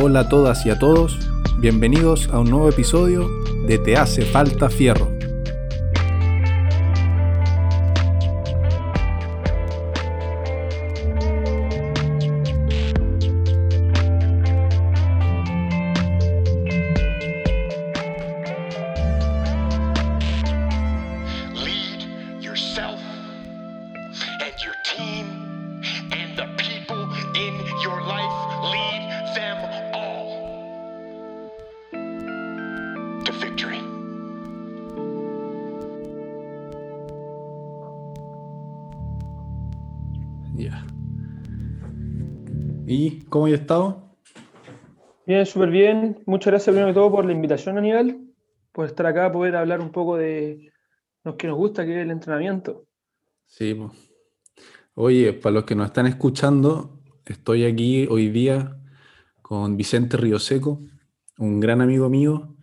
Hola a todas y a todos, bienvenidos a un nuevo episodio de Te hace falta fierro. Cómo he estado? Bien, súper bien. Muchas gracias primero que todo por la invitación, Aníbal, por estar acá, poder hablar un poco de lo que nos gusta, que es el entrenamiento. Sí, po. Oye, para los que nos están escuchando, estoy aquí hoy día con Vicente Ríoseco, un gran amigo mío,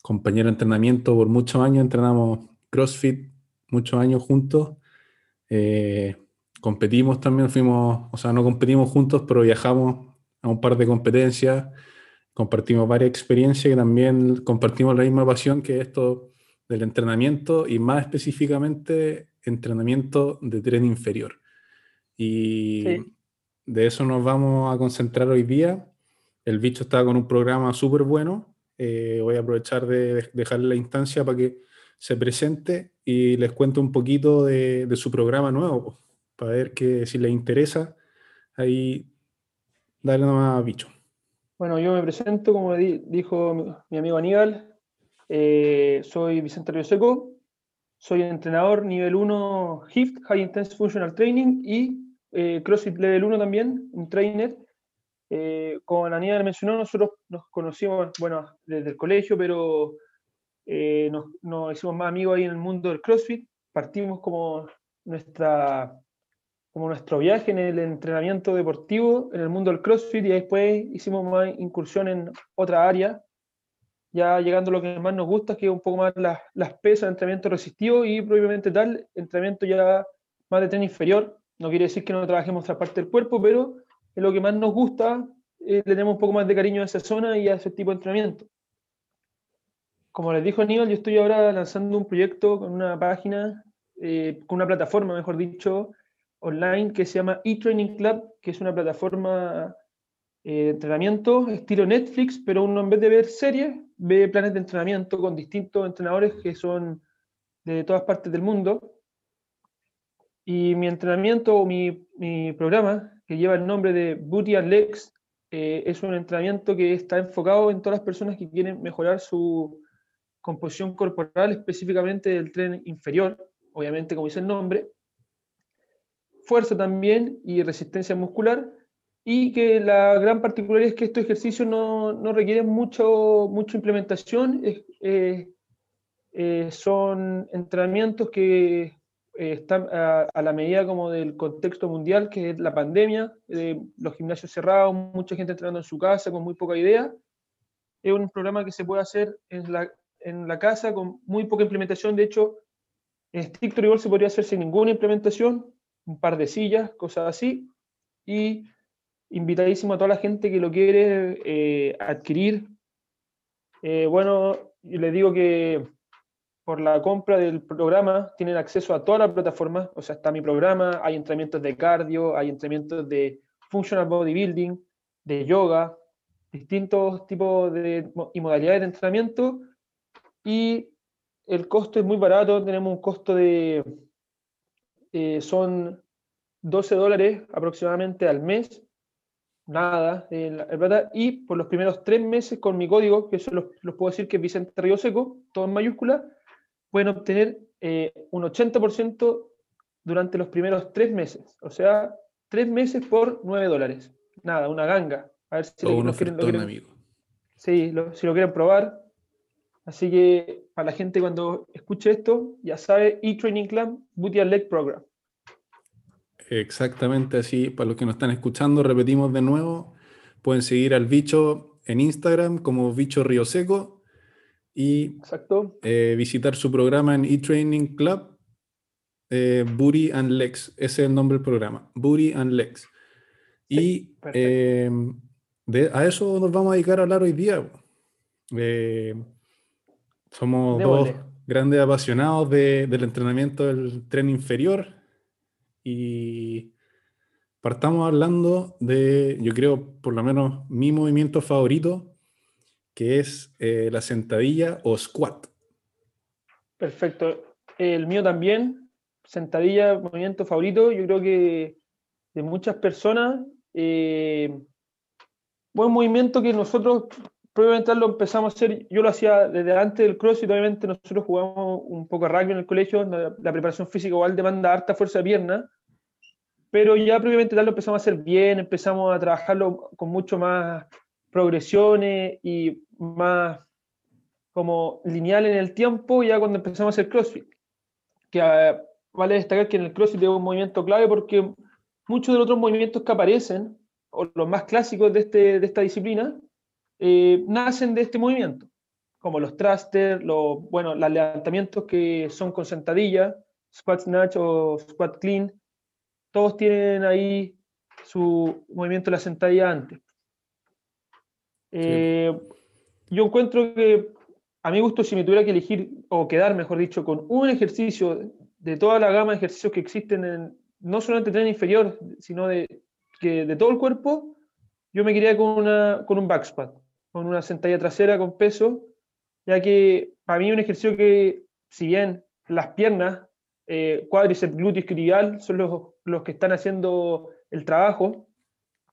compañero de entrenamiento por muchos años, entrenamos CrossFit muchos años juntos. Eh, competimos también, fuimos, o sea, no competimos juntos, pero viajamos a un par de competencias, compartimos varias experiencias y también compartimos la misma pasión que esto del entrenamiento y más específicamente entrenamiento de tren inferior. Y Sí. de eso nos vamos a concentrar hoy día. El bicho está con un programa súper bueno. Eh, voy a aprovechar de de- dejarle la instancia para que se presente y les cuente un poquito de, de su programa nuevo, para ver que si les interesa, ahí dale nomás bicho. Bueno, yo me presento, como di- dijo mi, mi amigo Aníbal, eh, soy Vicente Río Seco, soy entrenador nivel 1 HIFT, High Intense Functional Training, y eh, CrossFit Level 1 también, un trainer. Eh, como Aníbal mencionó, nosotros nos conocimos, bueno, desde el colegio, pero nos hicimos más amigos ahí en el mundo del CrossFit. Partimos como nuestra como nuestro viaje en el entrenamiento deportivo en el mundo del CrossFit y después hicimos más incursión en otra área, ya llegando a lo que más nos gusta, que es un poco más las, las pesas, entrenamiento resistivo y propiamente tal, entrenamiento ya más de tren inferior. No quiere decir que no trabajemos otra parte del cuerpo, pero es lo que más nos gusta, eh, le tenemos un poco más de cariño a esa zona y a ese tipo de entrenamiento. Como les dijo Aníbal, yo estoy ahora lanzando un proyecto con una página, eh, con una plataforma, mejor dicho, online que se llama eTraining Club, que es una plataforma eh, de entrenamiento estilo Netflix, pero uno en vez de ver series, ve planes de entrenamiento con distintos entrenadores que son de todas partes del mundo. Y mi entrenamiento o mi, mi programa, que lleva el nombre de Booty and Legs, eh, es un entrenamiento que está enfocado en todas las personas que quieren mejorar su composición corporal, específicamente del tren inferior, obviamente como dice el nombre, fuerza también y resistencia muscular, y que la gran particularidad es que estos ejercicios no, no requieren mucho, mucha implementación, eh, eh, son entrenamientos que eh, están a, a la medida como del contexto mundial, que es la pandemia, eh, los gimnasios cerrados, mucha gente entrenando en su casa con muy poca idea. Es un programa que se puede hacer en la, en la casa con muy poca implementación, de hecho, en estricto rigor se podría hacer sin ninguna implementación, un par de sillas, cosas así, y invitadísimo a toda la gente que lo quiere eh, adquirir. Eh, bueno, les digo que por la compra del programa tienen acceso a toda la plataforma, o sea, está mi programa, hay entrenamientos de cardio, hay entrenamientos de functional bodybuilding, de yoga, distintos tipos de y modalidades de entrenamiento, y el costo es muy barato, tenemos un costo de, eh, son 12 dólares aproximadamente al mes, nada, eh, la- la plata, y por los primeros tres meses con mi código, que eso los, los puedo decir que es Vicente Río Seco, todo en mayúscula, pueden obtener eh, un 80% durante los primeros tres meses, o sea, tres meses por 9 dólares, nada, una ganga. A ver si lo quieren- lo quieren- amigo. Sí, lo- si lo quieren probar. Así que para la gente cuando escuche esto, ya sabe, eTraining Club, Booty and Leg Program. Exactamente así, para los que nos están escuchando, repetimos de nuevo, pueden seguir al bicho en Instagram como bicho Río Seco y Exacto. eh, visitar su programa en eTraining Club, eh, Booty and Legs, ese es el nombre del programa, Booty and Legs. Y eh, de- a eso nos vamos a dedicar a hablar hoy día. Eh, somos dos grandes apasionados de- del entrenamiento del tren inferior y partamos hablando de, yo creo, por lo menos mi movimiento favorito, que es eh, la sentadilla o squat. Perfecto. El mío también, sentadilla, movimiento favorito. Yo creo que de muchas personas, eh, buen movimiento que nosotros probablemente lo empezamos a hacer. Yo lo hacía desde antes del CrossFit, obviamente nosotros jugamos un poco rugby en el colegio, la, la preparación física igual demanda harta fuerza de pierna, pero ya previamente tal lo empezamos a hacer bien, empezamos a trabajarlo con mucho más progresiones y más como lineal en el tiempo ya cuando empezamos a hacer CrossFit. Que eh, vale destacar que en el CrossFit es un movimiento clave porque muchos de los otros movimientos que aparecen, o los más clásicos de, este, de esta disciplina, eh, nacen de este movimiento, como los thrusters, los, bueno, los levantamientos que son con sentadilla, squat snatch o squat clean, todos tienen ahí su movimiento de la sentadilla antes. Eh, Yo encuentro que a mi gusto, si me tuviera que elegir, o quedar, mejor dicho, con un ejercicio de toda la gama de ejercicios que existen, en, no solamente tren inferior, sino de, que de todo el cuerpo, yo me quedaría con, una, con un back squat, con una sentadilla trasera con peso, ya que para mí es un ejercicio que, si bien las piernas, eh, cuádriceps, glúteo isquiotibial, son los, los que están haciendo el trabajo,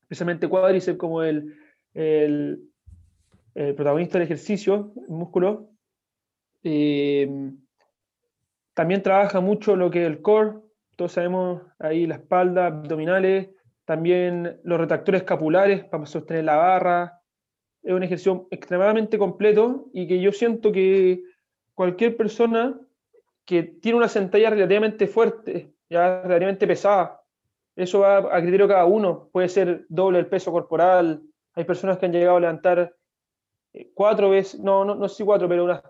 especialmente cuádriceps como el, el, el protagonista del ejercicio, el músculo. Eh, también trabaja mucho lo que es el core, todos sabemos ahí la espalda, abdominales, también los retractores escapulares para sostener la barra. Es un ejercicio extremadamente completo y que yo siento que cualquier persona que tiene una sentadilla relativamente fuerte, ya relativamente pesada, eso va a criterio cada uno, puede ser doble el peso corporal, hay personas que han llegado a levantar eh, cuatro veces, no, no, no sé cuatro, pero una,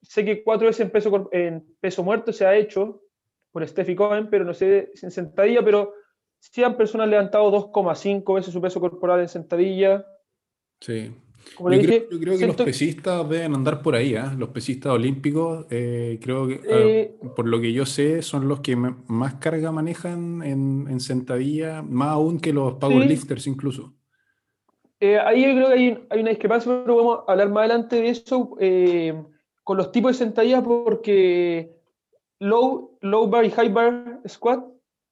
sé que cuatro veces en peso, en peso muerto se ha hecho por Steffi Cohen, pero no sé si en sentadilla, pero sí han personas levantado 2,5 veces su peso corporal en sentadilla. Sí. Como Yo creo, dije, yo creo que siento- los pesistas deben andar por ahí, ¿ah? Los pesistas olímpicos, eh, creo que, Eh, por lo que yo sé, son los que más carga manejan en, en sentadilla, más aún que los powerlifters incluso. Eh, ahí yo creo que hay, hay una discrepancia, pero vamos a hablar más adelante de eso eh, con los tipos de sentadillas, porque low, low bar y high bar squat.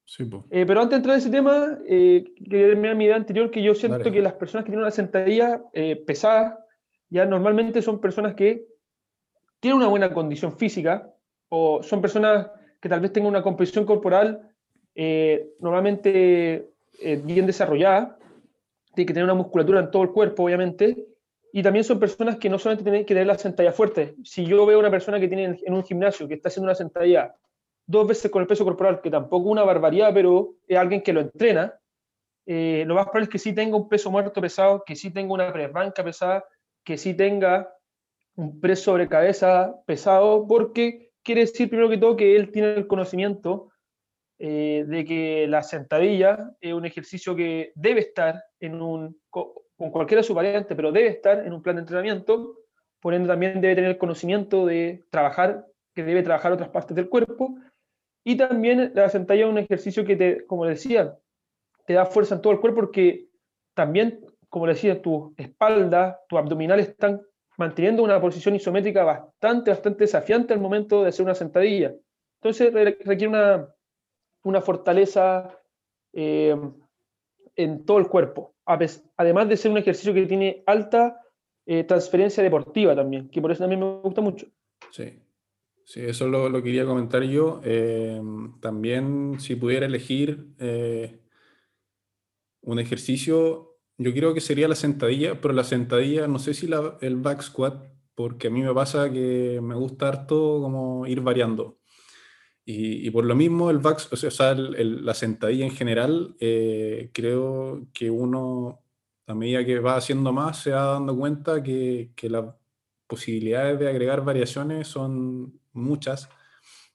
Sí, eh, pero antes de entrar en ese tema, eh, quería terminar mi idea anterior, que yo siento Dale. que las personas que tienen una sentadilla eh, pesada, ya normalmente son personas que tienen una buena condición física, o son personas que tal vez tengan una composición corporal normalmente bien desarrollada, tiene que tener una musculatura en todo el cuerpo, obviamente, y también son personas que no solamente tienen que tener la sentadilla fuerte. Si yo veo a una persona que tiene en, en un gimnasio que está haciendo una sentadilla dos veces con el peso corporal, que tampoco es una barbaridad, pero es alguien que lo entrena, eh, lo más probable es que sí tenga un peso muerto pesado, que sí tenga una banca pesada, que sí tenga un press sobre cabeza pesado, porque quiere decir primero que todo que él tiene el conocimiento eh, de que la sentadilla es un ejercicio que debe estar en un, co- con cualquiera de sus variantes, pero debe estar en un plan de entrenamiento, por ende también debe tener el conocimiento de trabajar, que debe trabajar otras partes del cuerpo, y también la sentadilla es un ejercicio que, te, como decía, te da fuerza en todo el cuerpo porque también, como decía, tu espalda, tu abdominal están manteniendo una posición isométrica bastante, bastante desafiante al momento de hacer una sentadilla. Entonces re- requiere una, una fortaleza eh, en todo el cuerpo, además de ser un ejercicio que tiene alta eh, transferencia deportiva también, que por eso también me gusta mucho. Sí, sí, eso lo, lo quería comentar yo. Eh, también, si pudiera elegir eh, un ejercicio, yo creo que sería la sentadilla, pero la sentadilla, no sé si la- el back squat, porque a mí me pasa que me gusta harto como ir variando. Y, y por lo mismo, el back, o sea, el- el- la sentadilla en general, eh, creo que uno, a medida que va haciendo más, se va dando cuenta que, que las posibilidades de agregar variaciones son muchas.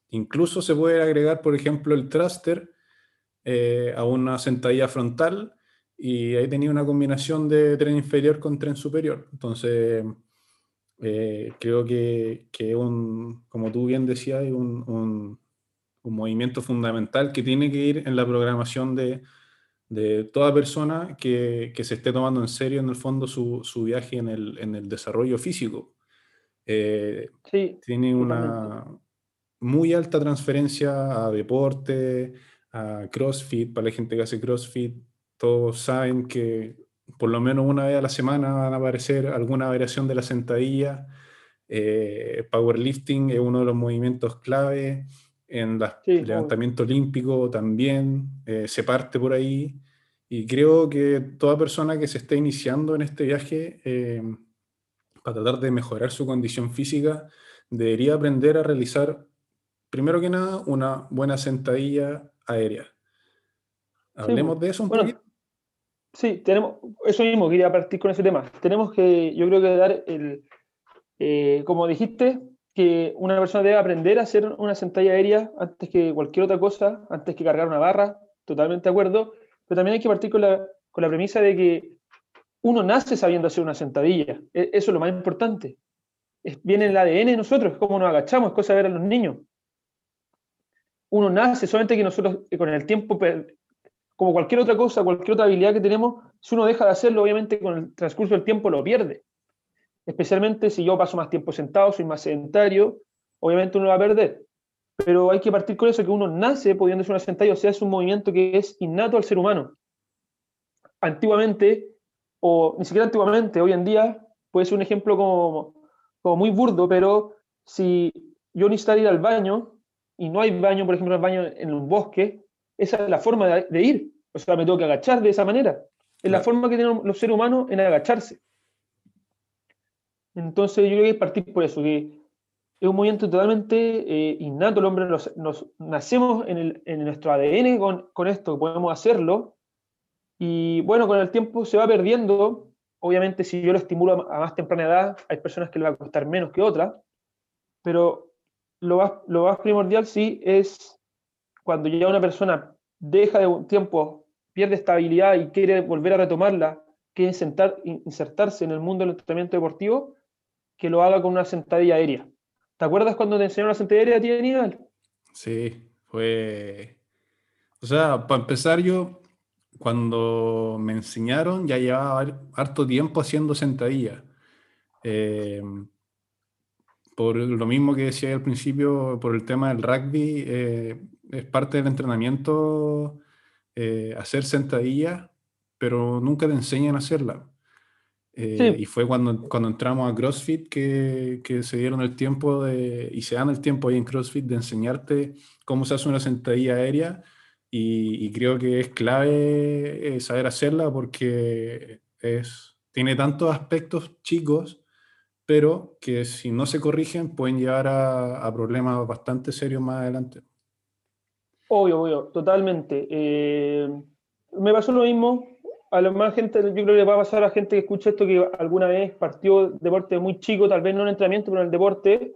Incluso se puede agregar, por ejemplo, el thruster eh, a una sentadilla frontal y ahí tenía una combinación de tren inferior con tren superior. Entonces, eh, creo que, que un, como tú bien decías, un, un, un, movimiento fundamental que tiene que ir en la programación de, de toda persona que, que, se esté tomando en serio, en el fondo, su, su viaje en el, en el, desarrollo físico. Eh, sí, tiene una muy alta transferencia a deporte, a CrossFit, para la gente que hace CrossFit, todos saben que por lo menos una vez a la semana van a aparecer alguna variación de la sentadilla. Eh, powerlifting es uno de los movimientos clave. En el sí, levantamiento olímpico también eh, se parte por ahí. Y creo que toda persona que se esté iniciando en este viaje eh, para tratar de mejorar su condición física debería aprender a realizar, primero que nada, una buena sentadilla aérea. Hablemos sí, de eso un bueno, poquito. Sí, tenemos, eso mismo, quería partir con ese tema. Tenemos que, yo creo que dar el, eh, como dijiste, que una persona debe aprender a hacer una sentadilla aérea antes que cualquier otra cosa, antes que cargar una barra, totalmente de acuerdo, pero también hay que partir con la, con la premisa de que uno nace sabiendo hacer una sentadilla, e, eso es lo más importante. Viene en el ADN de nosotros, es como nos agachamos, es cosa de ver a los niños. Uno nace, solamente que nosotros eh, con el tiempo como cualquier otra cosa, cualquier otra habilidad que tenemos, si uno deja de hacerlo, obviamente con el transcurso del tiempo lo pierde. Especialmente si yo paso más tiempo sentado, soy más sedentario, obviamente uno lo va a perder. Pero hay que partir con eso, que uno nace pudiendo hacer una sentadilla, o sea, es un movimiento que es innato al ser humano. Antiguamente, o ni siquiera antiguamente, hoy en día, puede ser un ejemplo como, como muy burdo, pero si yo necesito ir al baño y no hay baño, por ejemplo, el baño en un bosque, esa es la forma de, de, ir. O sea, me tengo que agachar de esa manera. Es claro. la forma que tienen los seres humanos en agacharse. Entonces, yo creo que es partir por eso, que es un movimiento totalmente eh, innato. El hombre nos, nos nacemos en, el, en, nuestro ADN con, con esto, podemos hacerlo. Y bueno, con el tiempo se va perdiendo. Obviamente, si yo lo estimulo a, más temprana edad, hay personas que le va a costar menos que otras. Pero lo más, lo más primordial sí es cuando ya una persona deja de un tiempo, pierde estabilidad y quiere volver a retomarla, que es sentar, insertarse en el mundo del entrenamiento deportivo, que lo haga con una sentadilla aérea. ¿Te acuerdas cuando te enseñaron la sentadilla aérea Aníbal? Sí, fue... O sea, para empezar yo, cuando me enseñaron, ya llevaba harto tiempo haciendo sentadilla. Eh, por lo mismo que decía al principio, por el tema del rugby, eh, es parte del entrenamiento eh, hacer sentadillas, pero nunca te enseñan a hacerla. Eh, sí. Y fue cuando, cuando entramos a CrossFit que, que, se dieron el tiempo de, y se dan el tiempo ahí en CrossFit de enseñarte cómo se hace una sentadilla aérea y, y creo que es clave eh, saber hacerla porque es, tiene tantos aspectos chicos, pero que si no se corrigen pueden llevar a, a problemas bastante serios más adelante. Obvio, obvio, totalmente. Eh, me pasó lo mismo. A la más gente, yo creo que le va a pasar a la gente que escucha esto que alguna vez partió deporte muy chico, tal vez no en entrenamiento, pero en el deporte,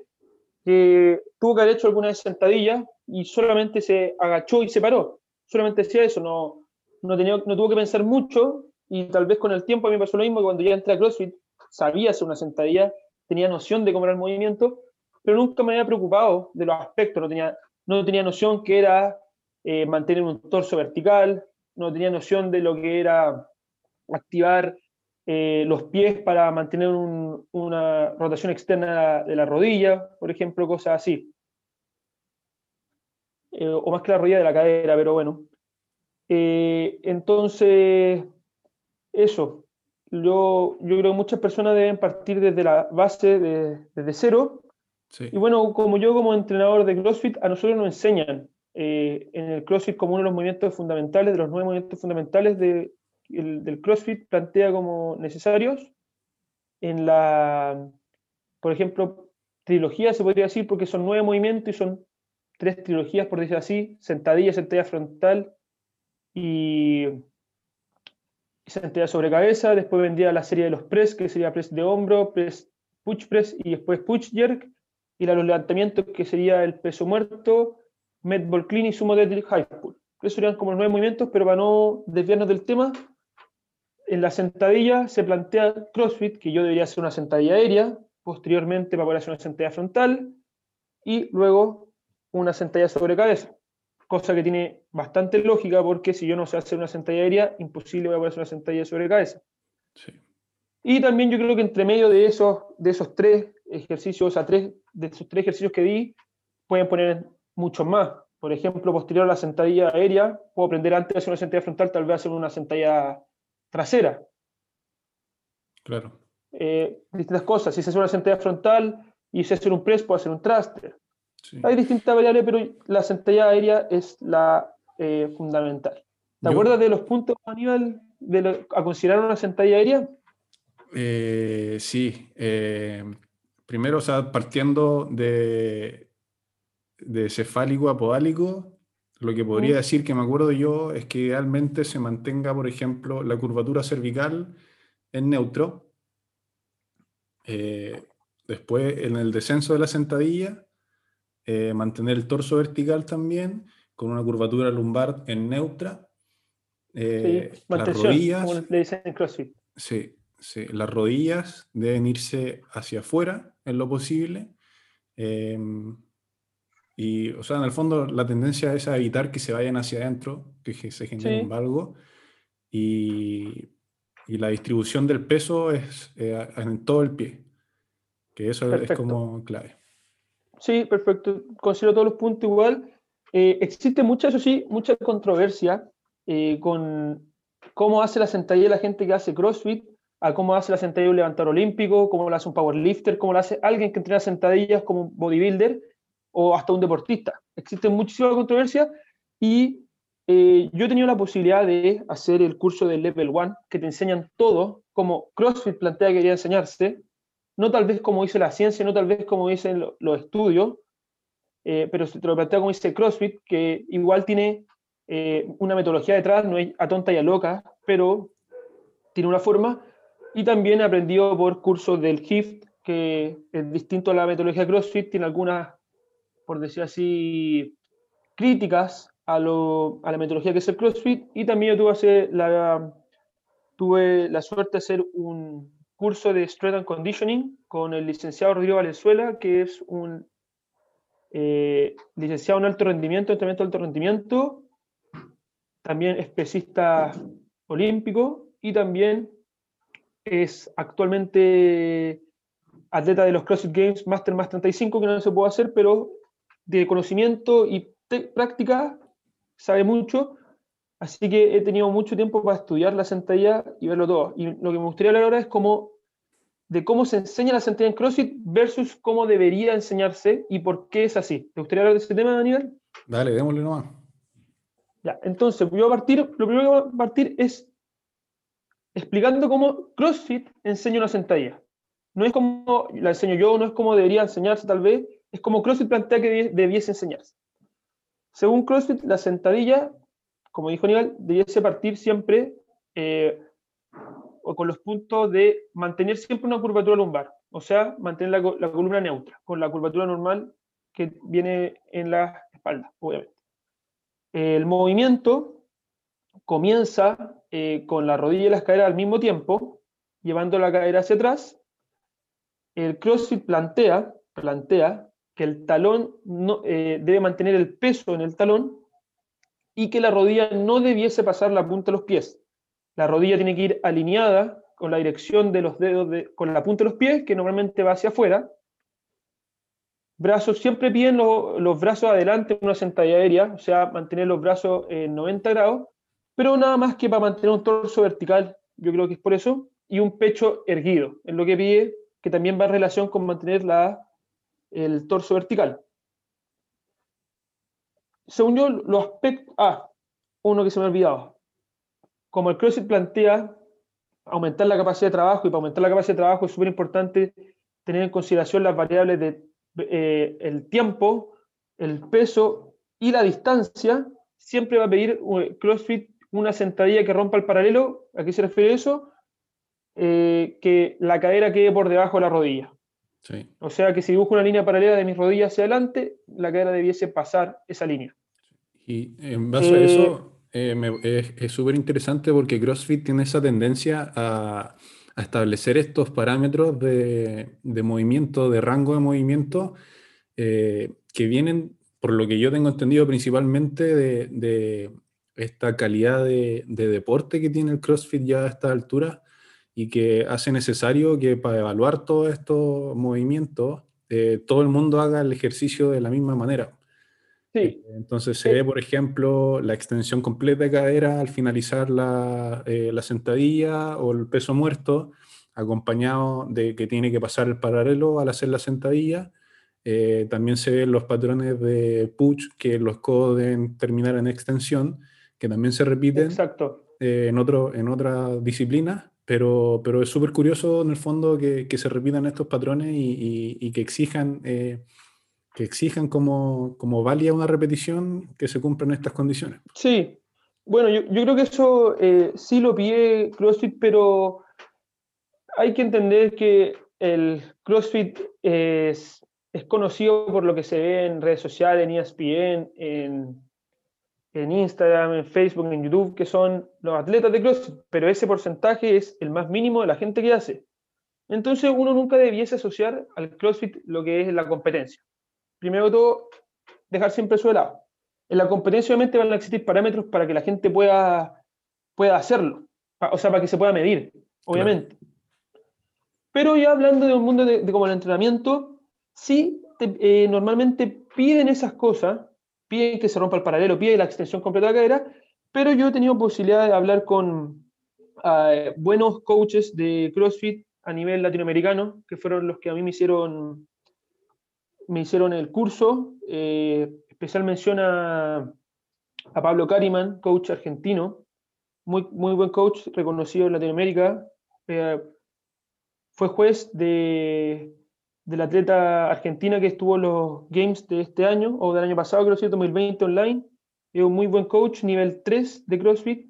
que tuvo que haber hecho alguna vez sentadilla y solamente se agachó y se paró. Solamente hacía eso, no, no, tenía, no tuvo que pensar mucho y tal vez con el tiempo a mí me pasó lo mismo que cuando ya entré a CrossFit sabía hacer una sentadilla, tenía noción de cómo era el movimiento, pero nunca me había preocupado de los aspectos, no tenía, no tenía noción que era eh, mantener un torso vertical, no tenía noción de lo que era activar eh, los pies para mantener un, una rotación externa de la rodilla, por ejemplo, cosas así. Eh, o más que la rodilla de la cadera, pero bueno. Eh, entonces, eso. Yo, yo creo que muchas personas deben partir desde la base, de, desde cero. Sí. Y bueno, como yo como entrenador de CrossFit, a nosotros nos enseñan eh, en el CrossFit como uno de los movimientos fundamentales, de los nueve movimientos fundamentales de, el, del CrossFit, plantea como necesarios. En la, por ejemplo, trilogía se podría decir porque son nueve movimientos y son tres trilogías, por decir así, sentadilla, sentadilla frontal y, sentadilla sobre cabeza. Después vendría la serie de los press, que sería press de hombro, press, push press y después push jerk. Y los levantamientos, que sería el peso muerto, Medball Clean y Sumo Deadlift High Pull. Esos serían como nueve movimientos, pero para no desviarnos del tema, en la sentadilla se plantea CrossFit, que yo debería hacer una sentadilla aérea, posteriormente para poder hacer una sentadilla frontal y luego una sentadilla sobre cabeza. Cosa que tiene bastante lógica porque si yo no sé hacer una sentadilla aérea, imposible voy a poder hacer una sentadilla sobre cabeza. Sí. Y también yo creo que entre medio de esos, de esos tres ejercicios, o sea, tres, de esos tres ejercicios que di, pueden poner muchos más. Por ejemplo, posterior a la sentadilla aérea, puedo aprender antes de hacer una sentadilla frontal, tal vez hacer una sentadilla trasera. Claro. Eh, distintas cosas. Si se hace una sentadilla frontal y se hace un press, puedo hacer un thruster. Sí. Hay distintas variables, pero la sentadilla aérea es la eh, fundamental. ¿Te Yo- acuerdas de los puntos, Aníbal, de lo- a considerar una sentadilla aérea? Eh, sí. eh, primero, o sea, partiendo de, de cefálico a podálico, lo que podría decir que me acuerdo yo es que idealmente se mantenga, por ejemplo, la curvatura cervical en neutro. Eh, después, en el descenso de la sentadilla, eh, mantener el torso vertical también, con una curvatura lumbar en neutra. Eh, sí, las rodillas, como le dicen en CrossFit. Sí, sí, las rodillas deben irse hacia afuera en lo posible. em, y, o sea, en el fondo la tendencia es a evitar que se vayan hacia adentro, que se genere Sí. un valgo. Y, y la distribución del peso es eh, en todo el pie, que eso es Perfecto. como clave. Sí, perfecto. Considero todos los puntos igual. Eh, existe mucha, eso sí, mucha controversia eh, con cómo hace la sentadilla la gente que hace CrossFit, a cómo hace la sentadilla un levantador olímpico, cómo lo hace un powerlifter, cómo lo hace alguien que entrena sentadillas como un bodybuilder o hasta un deportista. Existe muchísima controversia y eh, yo he tenido la posibilidad de hacer el curso de Level 1, que te enseñan todo, como CrossFit plantea que debería enseñarse, no tal vez como dice la ciencia, no tal vez como dicen lo- los estudios, eh, pero se te lo plantea como dice CrossFit, que igual tiene eh, una metodología detrás, no es a tonta y a loca, pero tiene una forma. Y también he aprendido por cursos del HIFT, que es distinto a la metodología CrossFit, tiene algunas, por decir así, críticas a, lo- a la metodología que es el CrossFit. Y también yo tuve, la, tuve la suerte de hacer un curso de Strength and Conditioning con el licenciado Rodrigo Valenzuela, que es un eh, licenciado en alto rendimiento, entrenamiento de alto rendimiento, también especista olímpico y también es actualmente atleta de los CrossFit Games Master más 35, que no se puede hacer, pero de conocimiento y práctica sabe mucho, así que he tenido mucho tiempo para estudiar la sentadilla y verlo todo. Y lo que me gustaría hablar ahora es cómo, de cómo se enseña la sentadilla en CrossFit versus cómo debería enseñarse y por qué es así. ¿Te gustaría hablar de ese tema, Daniel? Dale, démosle nomás. Ya, entonces, yo voy a partir, lo primero que voy a partir es explicando cómo CrossFit enseña una sentadilla. No es como la enseño yo, no es como debería enseñarse tal vez, es como CrossFit plantea que debie- debiese enseñarse. Según CrossFit, la sentadilla, como dijo Aníbal, debiese partir siempre eh, con los puntos de mantener siempre una curvatura lumbar, o sea, mantener la, la columna neutra, con la curvatura normal que viene en la espalda, obviamente. El movimiento comienza eh, con la rodilla y las caderas al mismo tiempo, llevando la cadera hacia atrás. El CrossFit plantea, plantea que el talón no, eh, debe mantener el peso en el talón y que la rodilla no debiese pasar la punta de los pies. La rodilla tiene que ir alineada con la dirección de los dedos, de- con la punta de los pies, que normalmente va hacia afuera. Brazos, siempre piden lo- los brazos adelante en una sentadilla aérea, o sea, mantener los brazos en 90 grados, pero nada más que para mantener un torso vertical, yo creo que es por eso, y un pecho erguido, es lo que pide, que también va en relación con mantener la, el torso vertical. Según yo, los aspectos... Ah, uno que se me ha olvidado. Como el CrossFit plantea aumentar la capacidad de trabajo, y para aumentar la capacidad de trabajo es súper importante tener en consideración las variables de eh, el tiempo, el peso y la distancia, siempre va a pedir eh, CrossFit una sentadilla que rompa el paralelo. ¿A qué se refiere eso? Eh, que la cadera quede por debajo de la rodilla. Sí. O sea que si dibujo una línea paralela de mis rodillas hacia adelante, la cadera debiese pasar esa línea. Y en base a Eh, eso, eh, me- es es súper interesante porque CrossFit tiene esa tendencia a, a establecer estos parámetros de, de movimiento, de rango de movimiento, eh, que vienen, por lo que yo tengo entendido, principalmente de, de esta calidad de, de deporte que tiene el CrossFit ya a esta altura y que hace necesario que para evaluar todos estos movimientos, eh, todo el mundo haga el ejercicio de la misma manera. Sí, Entonces se Sí. ve, por ejemplo, la extensión completa de cadera al finalizar la, eh, la sentadilla o el peso muerto, acompañado de que tiene que pasar el paralelo al hacer la sentadilla. Eh, también se ven los patrones de push, que los codos deben terminar en extensión, que también se repiten exacto. eh, en, otro, en otras disciplinas, pero, pero es súper curioso en el fondo que, que se repitan estos patrones y, y- que exijan, eh, que exijan como, como válida una repetición que se cumplan estas condiciones. Sí, bueno, yo, yo creo que eso eh, sí lo pide CrossFit, pero hay que entender que el CrossFit es, es conocido por lo que se ve en redes sociales, en ESPN, en, en Instagram, en Facebook, en YouTube, que son los atletas de CrossFit, pero ese porcentaje es el más mínimo de la gente que hace. Entonces uno nunca debiese asociar al CrossFit lo que es la competencia. Primero que todo, dejar siempre eso de lado. En la competencia obviamente van a existir parámetros para que la gente pueda, pueda hacerlo, o sea, para que se pueda medir, obviamente. Pero ya hablando de un mundo de, de como el entrenamiento, sí, te- eh, normalmente piden esas cosas, que se rompa el paralelo, piden la extensión completa de la cadera, pero yo he tenido posibilidad de hablar con eh, buenos coaches de CrossFit a nivel latinoamericano, que fueron los que a mí me hicieron, me hicieron el curso. eh, especial mención a, a Pablo Cariman, coach argentino, muy, muy buen coach, reconocido en Latinoamérica. eh, fue juez de, de la atleta argentina que estuvo en los Games de este año, o del año pasado, que 2020 online. Es un muy buen coach, nivel 3 de CrossFit.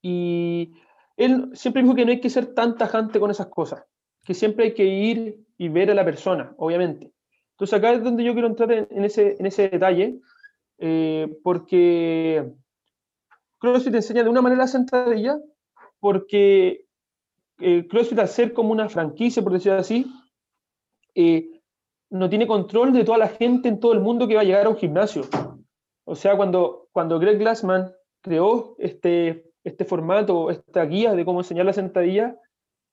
Y él siempre dijo que no hay que ser tan tajante con esas cosas, que siempre hay que ir y ver a la persona, obviamente. Entonces acá es donde yo quiero entrar en, en ese, en ese detalle, eh, porque CrossFit enseña de una manera la sentadilla, porque eh, CrossFit al ser como una franquicia, por decirlo así, eh, no tiene control de toda la gente en todo el mundo que va a llegar a un gimnasio. O sea, cuando, cuando Greg Glassman creó este, este formato, esta guía de cómo enseñar la sentadilla,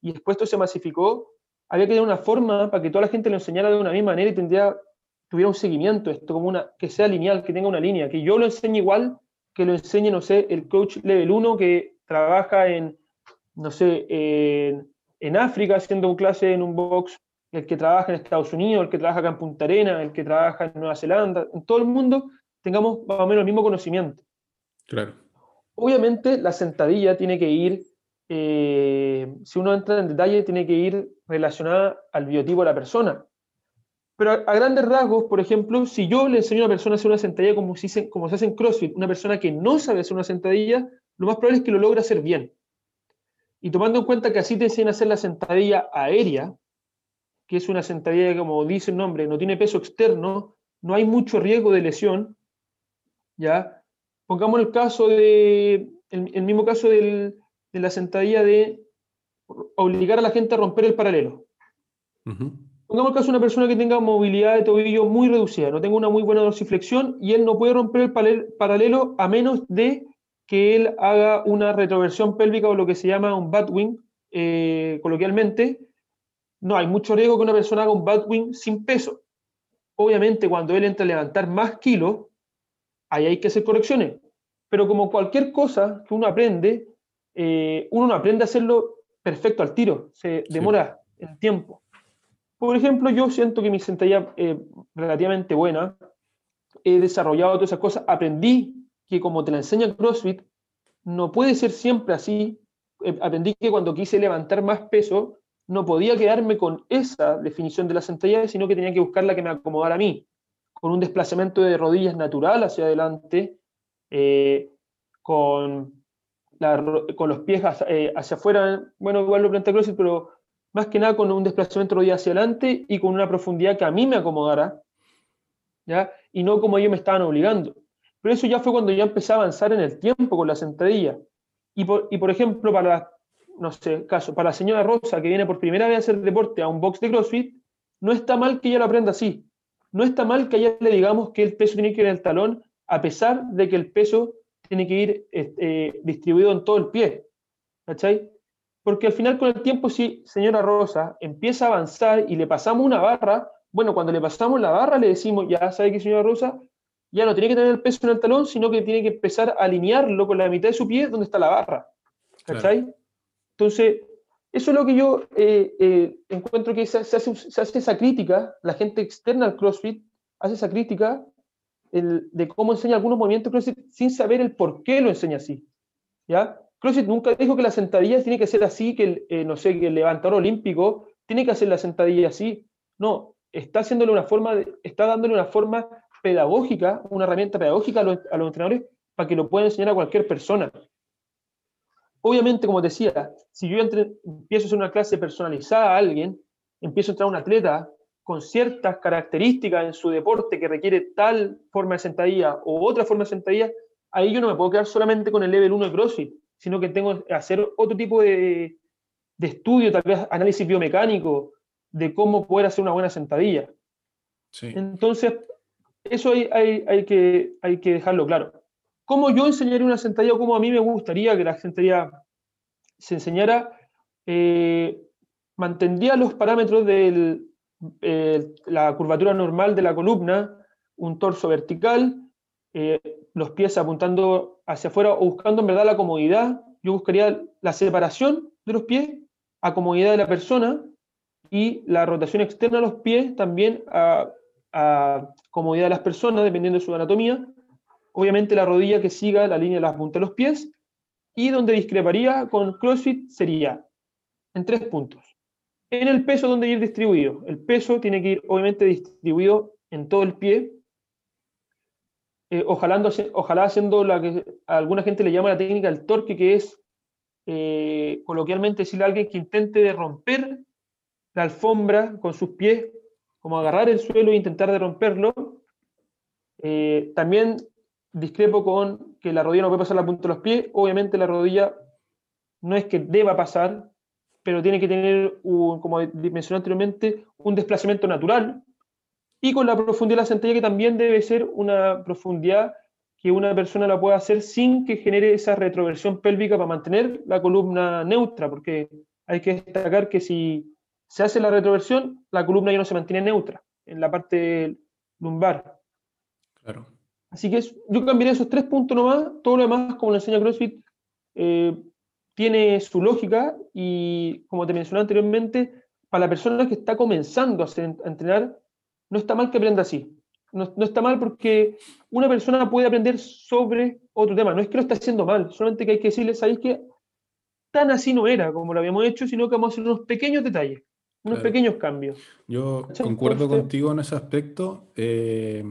y después esto se masificó, había que tener una forma para que toda la gente lo enseñara de una misma manera y tendría, tuviera un seguimiento, esto como una, que sea lineal, que tenga una línea, que yo lo enseñe igual que lo enseñe, no sé, el coach level 1 que trabaja en, no sé, en, en África haciendo un clase en un box, el que trabaja en Estados Unidos, el que trabaja acá en Punta Arena, el que trabaja en Nueva Zelanda, en todo el mundo tengamos más o menos el mismo conocimiento. Claro. Obviamente la sentadilla tiene que ir, eh, si uno entra en detalle, tiene que ir relacionada al biotipo de la persona. Pero a, a grandes rasgos, por ejemplo, si yo le enseño a una persona a hacer una sentadilla como, si se, como se hace en CrossFit, una persona que no sabe hacer una sentadilla, lo más probable es que lo logre hacer bien. Y tomando en cuenta que así te enseñan a hacer la sentadilla aérea, que es una sentadilla que, como dice el nombre, no tiene peso externo, no hay mucho riesgo de lesión, ¿ya? Pongamos el caso de, el, el mismo caso del- de la sentadilla de obligar a la gente a romper el paralelo. Ujú. Pongamos el caso de una persona que tenga movilidad de tobillo muy reducida, no tenga una muy buena dorsiflexión y él no puede romper el paralelo a menos de que él haga una retroversión pélvica o lo que se llama un batwing, eh, coloquialmente. No hay mucho riesgo que una persona haga un batwing sin peso. Obviamente, cuando él entra a levantar más kilos, ahí hay que hacer correcciones. Pero como cualquier cosa que uno aprende, eh, uno no aprende a hacerlo perfecto al tiro, se demora el tiempo. Por ejemplo, yo siento que mi sentadilla es relativamente buena, he desarrollado todas esas cosas, aprendí que como te la enseña CrossFit, no puede ser siempre así. Eh, aprendí que cuando quise levantar más peso, no podía quedarme con esa definición de la sentadilla, sino que tenía que buscar la que me acomodara a mí, con un desplazamiento de rodillas natural hacia adelante, eh, con, los pies hacia, eh, hacia afuera, bueno, igual lo plantea CrossFit, pero más que nada con un desplazamiento de rodillas hacia adelante y con una profundidad que a mí me acomodara, ¿ya? Y no como ellos me estaban obligando. pero eso ya fue cuando ya empecé a avanzar en el tiempo con la sentadilla. Y por, y por ejemplo, para, no sé, caso, para la señora Rosa que viene por primera vez a hacer deporte a un box de CrossFit, no está mal que ella lo aprenda así. No está mal que a ella le digamos que el peso tiene que ir en el talón, a pesar de que el peso tiene que ir eh, distribuido en todo el pie. ¿Cachai? Porque al final con el tiempo, si señora Rosa empieza a avanzar y le pasamos una barra, bueno, cuando le pasamos la barra le decimos, ya sabe que señora Rosa, ya no tiene que tener el peso en el talón, sino que tiene que empezar a alinearlo con la mitad de su pie donde está la barra. ¿Cachai? Entonces, eso es lo que yo eh, eh, encuentro que se, hace, esa crítica, la gente externa al CrossFit hace esa crítica de cómo enseña algunos movimientos CrossFit sin saber el por qué lo enseña así. ¿ya? CrossFit nunca dijo que la sentadilla tiene que ser así, que el, eh, no sé, que el levantador olímpico tiene que hacer la sentadilla así. No, está haciéndole una forma, de, está dándole una forma pedagógica, una herramienta pedagógica a los, a los entrenadores para que lo puedan enseñar a cualquier persona. Obviamente, como decía, si yo empiezo a hacer una clase personalizada a alguien, empiezo a entrar a un atleta con ciertas características en su deporte que requiere tal forma de sentadilla o otra forma de sentadilla, ahí yo no me puedo quedar solamente con el level 1 de CrossFit, sino que tengo que hacer otro tipo de, de estudio, tal vez análisis biomecánico, de cómo poder hacer una buena sentadilla. Sí. Entonces, eso hay, hay, hay, que, hay que dejarlo claro. ¿Cómo yo enseñaría una sentadilla cómo a mí me gustaría que la sentadilla se enseñara? Eh, mantendría los parámetros de eh, la curvatura normal de la columna, un torso vertical, eh, los pies apuntando hacia afuera o buscando en verdad la comodidad. Yo buscaría la separación de los pies a comodidad de la persona y la rotación externa de los pies también a comodidad de las personas, dependiendo de su anatomía. Obviamente la rodilla que siga la línea de las puntas de los pies. Y donde discreparía con CrossFit sería en tres puntos. En el peso donde ir distribuido. El peso tiene que ir obviamente distribuido en todo el pie, eh, ojalá, haciendo la que a alguna gente le llama la técnica del torque, que es eh, coloquialmente decirle a alguien que intente de romper la alfombra con sus pies, como agarrar el suelo e intentar de romperlo. Eh, también discrepo con que la rodilla no puede pasar la punta de los pies. Obviamente la rodilla no es que deba pasar, pero tiene que tener, como mencioné anteriormente, un desplazamiento natural y con la profundidad de la sentadilla que también debe ser una profundidad que una persona la pueda hacer sin que genere esa retroversión pélvica para mantener la columna neutra, porque hay que destacar que si se hace la retroversión, la columna ya no se mantiene neutra en la parte lumbar. Claro. Así que yo cambiaría esos tres puntos nomás, todo lo demás, como lo enseña CrossFit, eh, tiene su lógica y, como te mencioné anteriormente, para la persona que está comenzando a, a entrenar, no está mal que aprenda así. No, no, está mal porque una persona puede aprender sobre otro tema. No es que lo esté haciendo mal, solamente que hay que decirle, ¿sabéis que tan así no era como lo habíamos hecho, sino que vamos a hacer unos pequeños detalles, unos claro. pequeños cambios? Yo concuerdo Entonces, contigo en ese aspecto. Eh,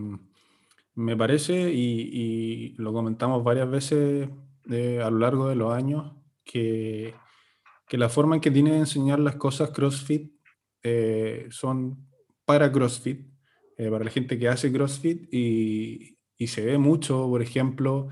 me parece, y, y, lo comentamos varias veces eh, a lo largo de los años, que, que, la forma en que tiene de enseñar las cosas CrossFit eh, son para CrossFit eh, para la gente que hace CrossFit y, y, se ve mucho, por ejemplo,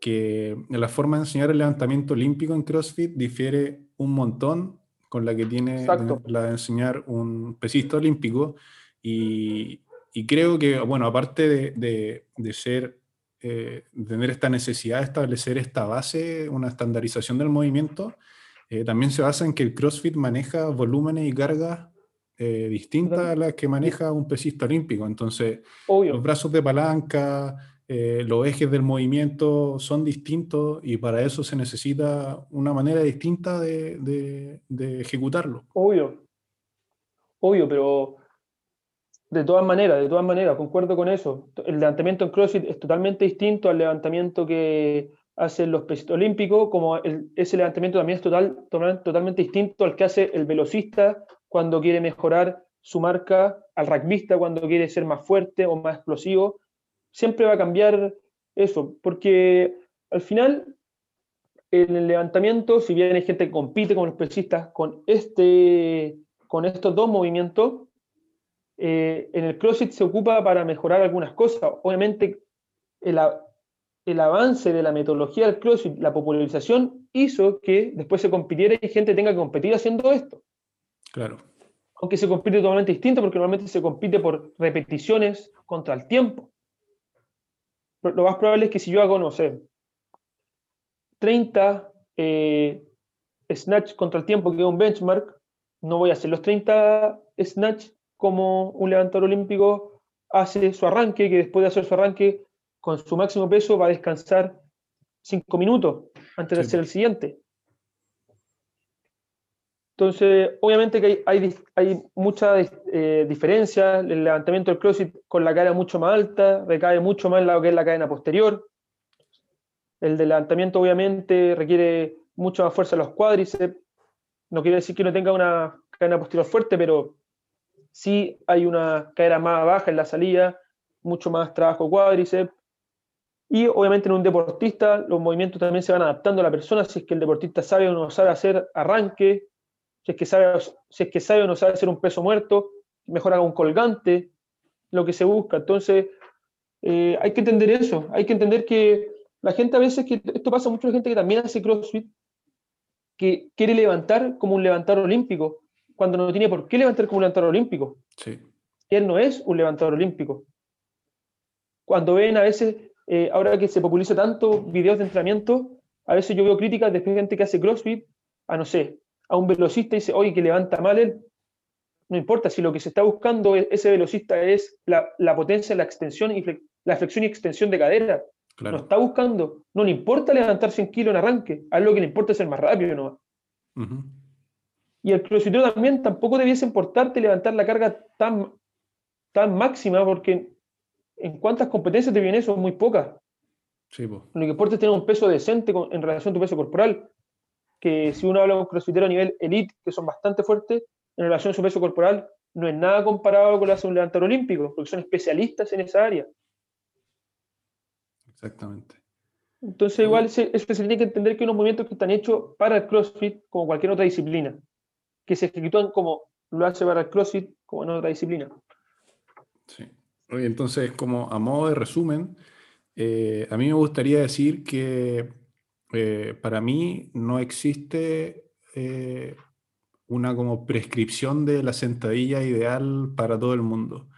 que la forma de enseñar el levantamiento olímpico en CrossFit difiere un montón con la que tiene Exacto. la de enseñar un pesista olímpico y, y creo que, bueno, aparte de, de, de ser, eh, tener esta necesidad de establecer esta base, una estandarización del movimiento, eh, también se basa en que el CrossFit maneja volúmenes y cargas eh, distintas a las que maneja un pesista olímpico. Entonces, Obvio. los brazos de palanca, eh, los ejes del movimiento son distintos y para eso se necesita una manera distinta de, de, de ejecutarlo. Obvio. Obvio, pero de todas maneras, de todas maneras, concuerdo con eso. El levantamiento en CrossFit es totalmente distinto al levantamiento que hacen los olímpicos, como el, ese levantamiento también es total, total, totalmente distinto al que hace el velocista cuando quiere mejorar su marca, al rugbyista cuando quiere ser más fuerte o más explosivo. Siempre va a cambiar eso, porque al final el levantamiento, si bien hay gente que compite con los pesistas con, este, con estos dos movimientos, eh, en el CrossFit se ocupa para mejorar algunas cosas. Obviamente, el, el avance de la metodología del CrossFit, la popularización, hizo que después se compitiera y gente tenga que competir haciendo esto. Claro. Aunque se compite totalmente distinto, porque normalmente se compite por repeticiones contra el tiempo. Pero Lo más probable es que si yo hago, no sé, 30 eh, snatch contra el tiempo, que es un benchmark, no voy a hacer los 30 snatch como un levantador olímpico hace su arranque, que después de hacer su arranque con su máximo peso va a descansar 5 minutos antes de Sí. hacer el siguiente. Entonces, obviamente que hay, hay, hay mucha eh, diferencia. El levantamiento del CrossFit con la cadena mucho más alta recae mucho más en lo que es la cadena posterior. El del levantamiento, obviamente, requiere mucha más fuerza en los cuádriceps. No quiere decir que no tenga una cadena posterior fuerte, pero sí hay una cadera más baja en la salida, mucho más trabajo cuádriceps. Y obviamente en un deportista los movimientos también se van adaptando a la persona, si es que el deportista sabe o no sabe hacer arranque, si es que sabe, si es que sabe o no sabe hacer un peso muerto, mejor haga un colgante, lo que se busca. Entonces, eh, hay que entender eso, hay que entender que la gente a veces, que esto pasa mucho a la gente que también hace CrossFit, que quiere levantar como un levantador olímpico, cuando no tiene por qué levantar como un levantador olímpico. Sí. Él no es un levantador olímpico. Cuando ven a veces, eh, ahora que se populariza tanto videos de entrenamiento, a veces yo veo críticas de gente que hace CrossFit a, no sé, a un velocista y dice, oye, que levanta mal él. No importa, si lo que se está buscando es- ese velocista es la, la potencia, la extensión y la flexión y extensión de cadera. Claro. No está buscando, no le importa levantar 100 kilos en arranque, a él lo que le importa es ser más rápido no Ujú. Y el crossfitero también tampoco debiese importarte levantar la carga tan, tan máxima, porque en cuántas competencias te viene eso, muy pocas. Sí. Lo que importa es tener un peso decente con- en relación a tu peso corporal. Que si uno habla con crossfitero a nivel elite, que son bastante fuertes, en relación a su peso corporal, no es nada comparado con lo que hace un levantador olímpico, porque son especialistas en esa área. Exactamente. Entonces, igual se, eso se tiene que entender que hay unos movimientos que están hechos para el CrossFit como cualquier otra disciplina, que se ejecutan como lo hace para el CrossFit como en otra disciplina. Sí. Oye, entonces, como a modo de resumen, eh, a mí me gustaría decir que eh, para mí no existe eh, una como prescripción de la sentadilla ideal para todo el mundo.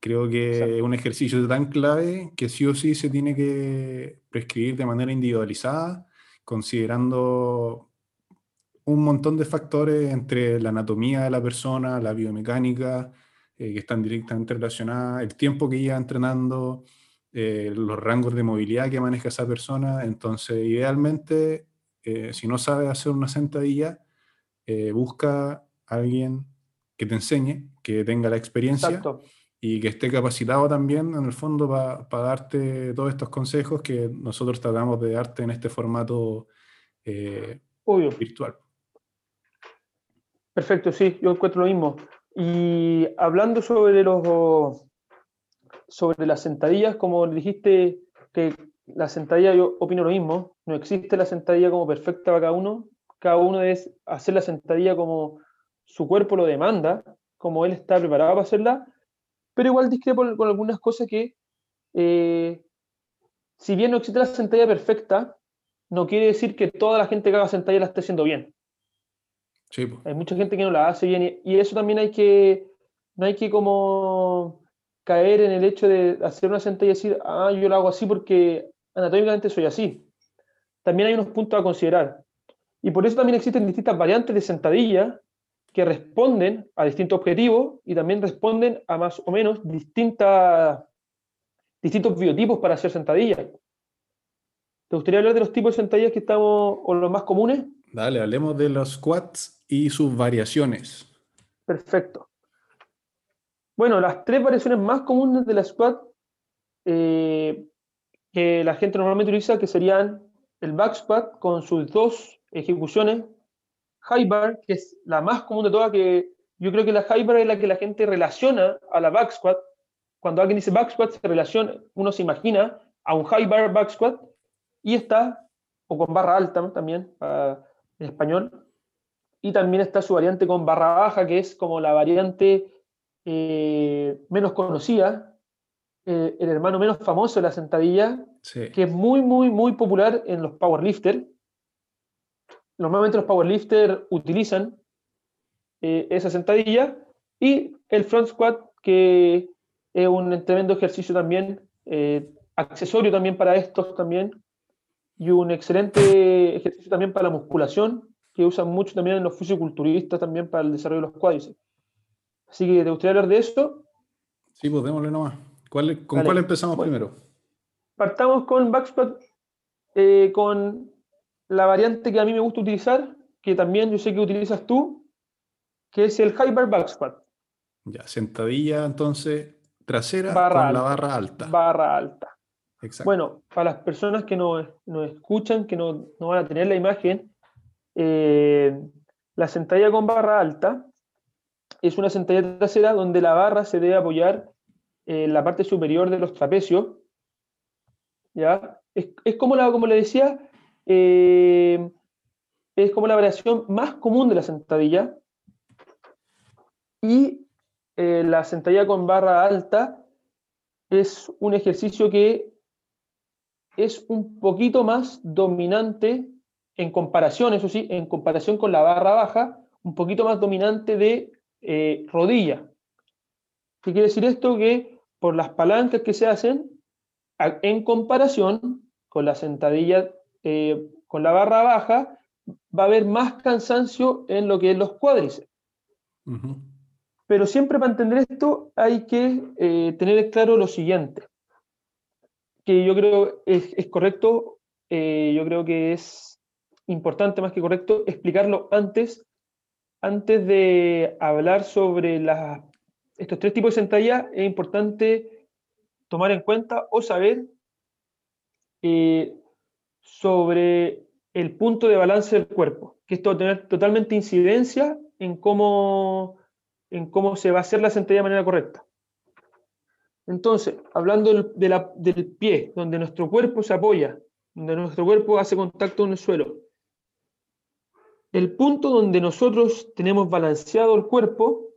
Creo que Exacto. es un ejercicio tan clave que sí o sí se tiene que prescribir de manera individualizada, considerando un montón de factores entre la anatomía de la persona, la biomecánica, eh, que están directamente relacionadas, el tiempo que lleva entrenando, eh, los rangos de movilidad que maneja esa persona. Entonces, idealmente, eh, si no sabes hacer una sentadilla, eh, busca a alguien que te enseñe, que tenga la experiencia Exacto. y que esté capacitado también, en el fondo, para darte todos estos consejos que nosotros tratamos de darte en este formato eh, virtual. Perfecto, sí, yo encuentro lo mismo. Y hablando sobre los sobre las sentadillas, como dijiste que la sentadilla, yo opino lo mismo, no existe la sentadilla como perfecta para cada uno, cada uno es hacer la sentadilla como su cuerpo lo demanda, como él está preparado para hacerla, pero igual discrepo con algunas cosas que, eh, si bien no existe la sentadilla perfecta, no quiere decir que toda la gente que haga sentadilla la esté haciendo bien. Sí. Hay mucha gente que no la hace bien y, y eso también hay que, no hay que como caer en el hecho de hacer una sentadilla y decir, ah, yo lo hago así porque anatómicamente soy así. También hay unos puntos a considerar. Y por eso también existen distintas variantes de sentadilla que responden a distintos objetivos y también responden a más o menos distintas, distintos biotipos para hacer sentadillas. ¿Te gustaría hablar de los tipos de sentadillas que estamos, o los más comunes? Dale, hablemos de los squats y sus variaciones. Perfecto. Bueno, las tres variaciones más comunes de la squat eh, que la gente normalmente utiliza, que serían el back squat con sus dos ejecuciones, high bar, que es la más común de todas, que yo creo que la high bar es la que la gente relaciona a la back squat. Cuando alguien dice back squat, se relaciona, uno se imagina a un high bar back squat y está, o con barra alta también, en español, y también está su variante con barra baja, que es como la variante eh, menos conocida, eh, el hermano menos famoso de la sentadilla, Sí. que es muy, muy, muy popular en los powerlifters. Normalmente los powerlifters utilizan eh, esa sentadilla y el front squat, que es un tremendo ejercicio también, accesorio también para estos también, y un excelente ejercicio también para la musculación, que usan mucho también los fisiculturistas también para el desarrollo de los cuádriceps. Así que te gustaría hablar de eso. Sí, pues démosle nomás. ¿Cuál, ¿Con Dale. cuál empezamos Bueno. primero? Partamos con back squat, eh, con la variante que a mí me gusta utilizar, que también yo sé que utilizas tú, que es el high bar back squat, Ya, sentadilla entonces trasera Barra con la alta. barra alta. barra alta. Exacto. Bueno, para las personas que nos, nos escuchan, que no, no van a tener la imagen, eh, la sentadilla con barra alta es una sentadilla trasera donde la barra se debe apoyar en la parte superior de los trapecios. ¿ya? Es, es como, la, como le decía, eh, es como la variación más común de la sentadilla. Y eh, la sentadilla con barra alta es un ejercicio que es un poquito más dominante en comparación, eso sí, en comparación con la barra baja, un poquito más dominante de eh, rodilla. ¿Qué quiere decir esto? Que por las palancas que se hacen, en comparación con la sentadilla eh, con la barra baja, va a haber más cansancio en lo que es los cuádriceps. Pero siempre para entender esto hay que eh, tener claro lo siguiente, que yo creo es, es correcto, eh, yo creo que es importante más que correcto explicarlo antes, antes de hablar sobre estos tres tipos de sentadilla, es importante tomar en cuenta o saber eh, sobre el punto de balance del cuerpo, que esto va a tener totalmente incidencia en cómo en cómo se va a hacer la sentadilla de manera correcta. Entonces, hablando de del pie, donde nuestro cuerpo se apoya, donde nuestro cuerpo hace contacto con el suelo, el punto donde nosotros tenemos balanceado el cuerpo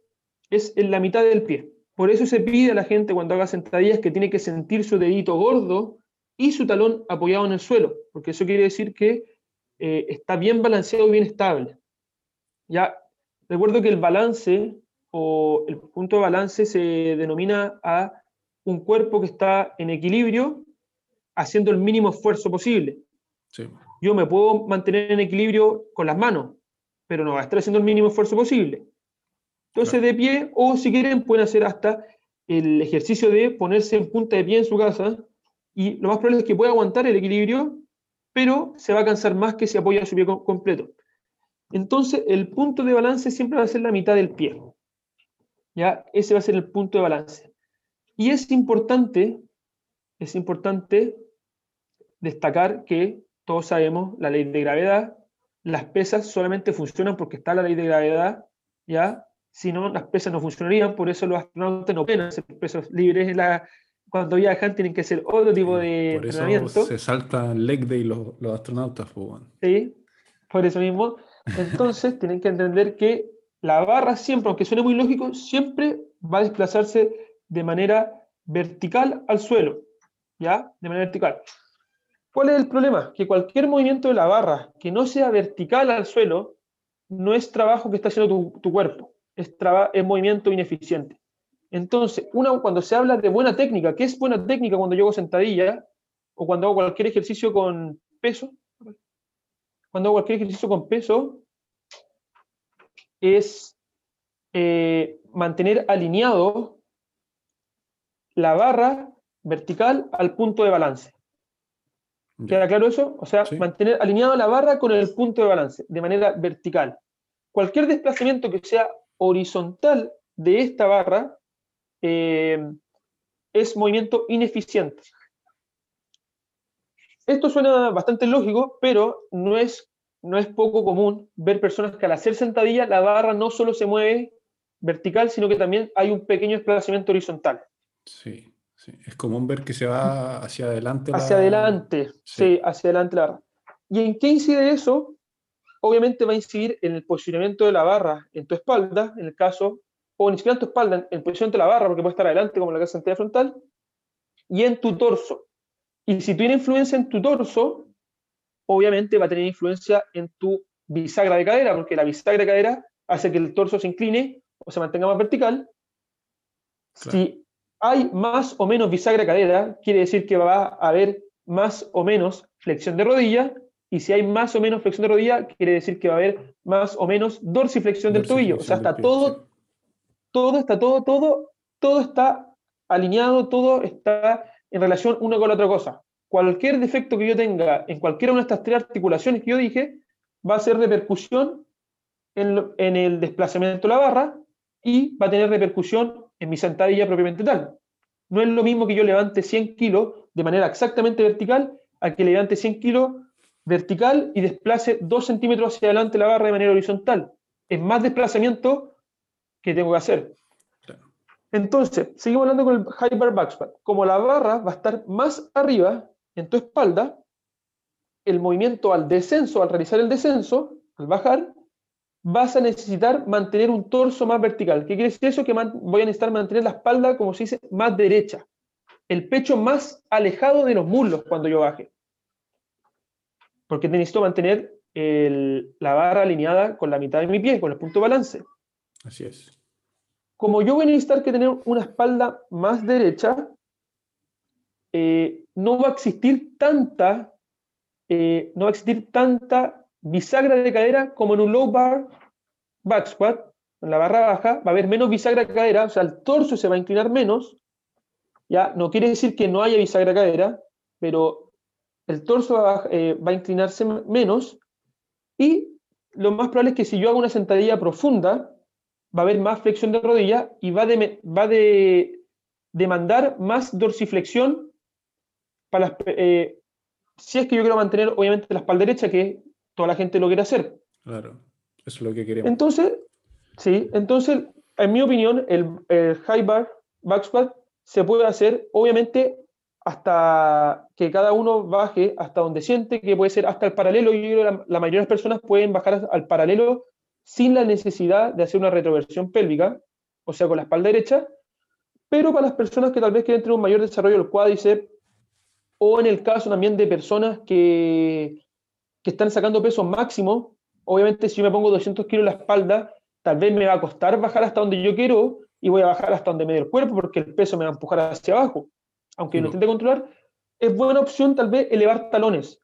es en la mitad del pie. Por eso se pide a la gente cuando haga sentadillas que tiene que sentir su dedito gordo y su talón apoyado en el suelo, porque eso quiere decir que eh, está bien balanceado y bien estable. Ya, recuerdo que el balance o el punto de balance se denomina a un cuerpo que está en equilibrio haciendo el mínimo esfuerzo posible. Sí. Yo me puedo mantener en equilibrio con las manos, pero no va a estar haciendo el mínimo esfuerzo posible. Entonces, Claro. de pie, o si quieren, pueden hacer hasta el ejercicio de ponerse en punta de pie en su casa, y lo más probable es que pueda aguantar el equilibrio, pero se va a cansar más que si apoya su pie co- completo. Entonces, el punto de balance siempre va a ser la mitad del pie. ¿Ya? Ese va a ser el punto de balance. Y es importante, es importante destacar que todos sabemos la ley de gravedad, las pesas solamente funcionan porque está la ley de gravedad, ¿ya? Si no, las pesas no funcionarían, por eso los astronautas no pueden hacer pesos libres en la- cuando viajan, tienen que hacer otro tipo de Por eso se saltan leg day los, los astronautas. pues. ¿sí? Por eso mismo. Entonces, tienen que entender que la barra siempre, aunque suene muy lógico, siempre va a desplazarse de manera vertical al suelo, ¿ya? De manera vertical. ¿Cuál es el problema? Que cualquier movimiento de la barra que no sea vertical al suelo no es trabajo que está haciendo tu, cuerpo, es, es movimiento ineficiente. Entonces, cuando se habla de buena técnica, ¿qué es buena técnica cuando yo hago sentadilla o cuando hago cualquier ejercicio con peso? Cuando hago cualquier ejercicio con peso, es eh, mantener alineado la barra vertical al punto de balance. ¿Queda claro eso? O sea, Sí. mantener alineado la barra con el punto de balance, de manera vertical. Cualquier desplazamiento que sea horizontal de esta barra eh, es movimiento ineficiente. Esto suena bastante lógico, pero no es, no es poco común ver personas que al hacer sentadilla la barra no solo se mueve vertical, sino que también hay un pequeño desplazamiento horizontal. Sí, sí. Es común ver que se va hacia adelante. hacia la- adelante, Sí. sí, hacia adelante la barra. ¿Y en qué incide eso? Obviamente va a incidir en el posicionamiento de la barra en tu espalda, en el caso, o ni siquiera en tu espalda, en el posicionamiento de la barra, porque puede estar adelante como la casa sentadilla frontal, y en tu torso. Y si tiene influencia en tu torso, obviamente va a tener influencia en tu bisagra de cadera, porque la bisagra de cadera hace que el torso se incline o se mantenga más vertical. Claro. Si hay más o menos bisagra de cadera, quiere decir que va a haber más o menos flexión de rodilla, y si hay más o menos flexión de rodilla, quiere decir que va a haber más o menos dorsiflexión del tobillo. O sea, está todo, todo está todo, todo, todo está alineado, todo está en relación una con la otra cosa. Cualquier defecto que yo tenga en cualquiera de estas tres articulaciones que yo dije, va a ser repercusión en el desplazamiento de la barra y va a tener repercusión en mi sentadilla propiamente tal. No es lo mismo que yo levante 100 kilos de manera exactamente vertical a que levante 100 kilos vertical y desplace 2 centímetros hacia adelante la barra de manera horizontal. Es más desplazamiento que tengo que hacer. Entonces, seguimos hablando con el high bar. Como la barra va a estar más arriba en tu espalda, el movimiento al descenso, al realizar el descenso, al bajar, vas a necesitar mantener un torso más vertical. ¿Qué quiere decir eso? Que voy a necesitar mantener la espalda, como se dice, más derecha. El pecho más alejado de los muslos cuando yo baje. Porque necesito mantener el- la barra alineada con la mitad de mi pie, con el punto de balance Así es. como yo voy a necesitar que tener una espalda más derecha, eh, no va a existir tanta, eh, no va a existir tanta bisagra de cadera como en un low bar back squat, en la barra baja, va a haber menos bisagra de cadera, o sea, el torso se va a inclinar menos, ya, no quiere decir que no haya bisagra de cadera, pero el torso va, eh, va a inclinarse menos, y lo más probable es que si yo hago una sentadilla profunda, va a haber más flexión de rodilla y va, de, va de demandar más dorsiflexión para eh, si es que yo quiero mantener obviamente la espalda derecha, que toda la gente lo quiere hacer. Claro. Eso es lo que queremos. Entonces, sí, entonces, en mi opinión, el, el high bar back squat se puede hacer, obviamente, hasta que cada uno baje hasta donde siente, que puede ser hasta el paralelo. Yo creo que la, la mayoría de las personas pueden bajar al paralelo sin la necesidad de hacer una retroversión pélvica, o sea, con la espalda derecha, pero para las personas que tal vez quieren tener un mayor desarrollo del cuádriceps, o en el caso también de personas que, que están sacando peso máximo, obviamente si yo me pongo 200 kilos en la espalda, tal vez me va a costar bajar hasta donde yo quiero y voy a bajar hasta donde me dé el cuerpo porque el peso me va a empujar hacia abajo. Aunque yo no Sí, po. intente controlar, es buena opción tal vez elevar talones.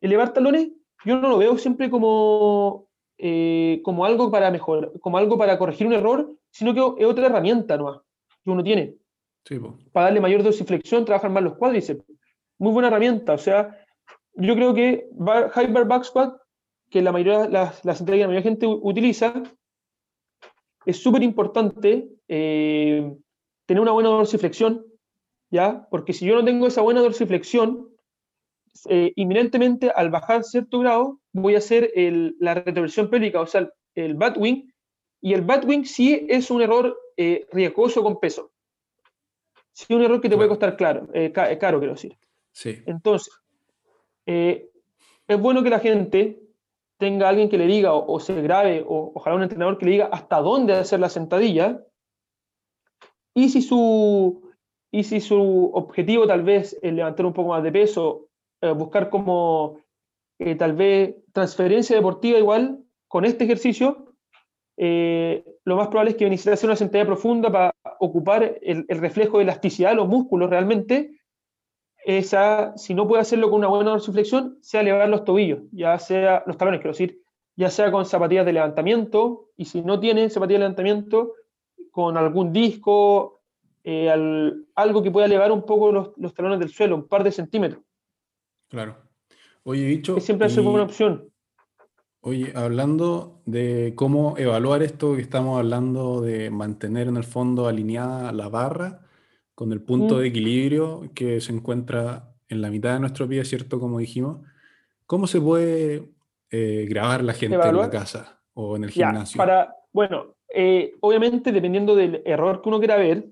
Elevar talones yo no lo veo siempre como, eh, como algo para mejorar, como algo para corregir un error, sino que es otra herramienta nomás que uno tiene Sí, para darle mayor dosiflexión, trabajar más los cuádriceps. Muy buena herramienta. O sea, yo creo que bar- high bar back squat, que la mayoría, la, la sentadilla que la mayoría de gente utiliza, es súper importante eh, tener una buena dorsiflexión, ¿ya? Porque si yo no tengo esa buena dorsiflexión, eh, inminentemente al bajar cierto grado, voy a hacer el- la retroversión pélvica, o sea, el, el batwing, y el batwing sí es un error eh, riesgoso con peso. Sí, un error que te puede Claro. costar claro, eh, eh, caro, quiero decir. Sí. Entonces, eh, es bueno que la gente tenga alguien que le diga o, o se grabe, o ojalá un entrenador que le diga hasta dónde hacer la sentadilla. Y si su, y si su objetivo tal vez es levantar un poco más de peso, eh, buscar como eh, tal vez transferencia deportiva igual con este ejercicio, lo más probable es que necesite hacer una sentadilla profunda para ocupar el, el reflejo de elasticidad de los músculos realmente esa, si no puede hacerlo con una buena dorsiflexión, sea elevar los tobillos, ya sea los talones, quiero decir, ya sea con zapatillas de levantamiento, y si no tiene zapatillas de levantamiento, con algún disco, eh, al- algo que pueda elevar un poco los, los talones del suelo, un par de centímetros, Claro. Oye, bicho. que siempre es una opción. Oye, hablando de cómo evaluar esto que estamos hablando de mantener en el fondo alineada la barra con el punto Mm. de equilibrio que se encuentra en la mitad de nuestro pie, ¿cierto? Como dijimos, ¿cómo se puede eh, grabar la gente en la casa o en el Ya, gimnasio? para, bueno, eh, obviamente dependiendo del error que uno quiera ver,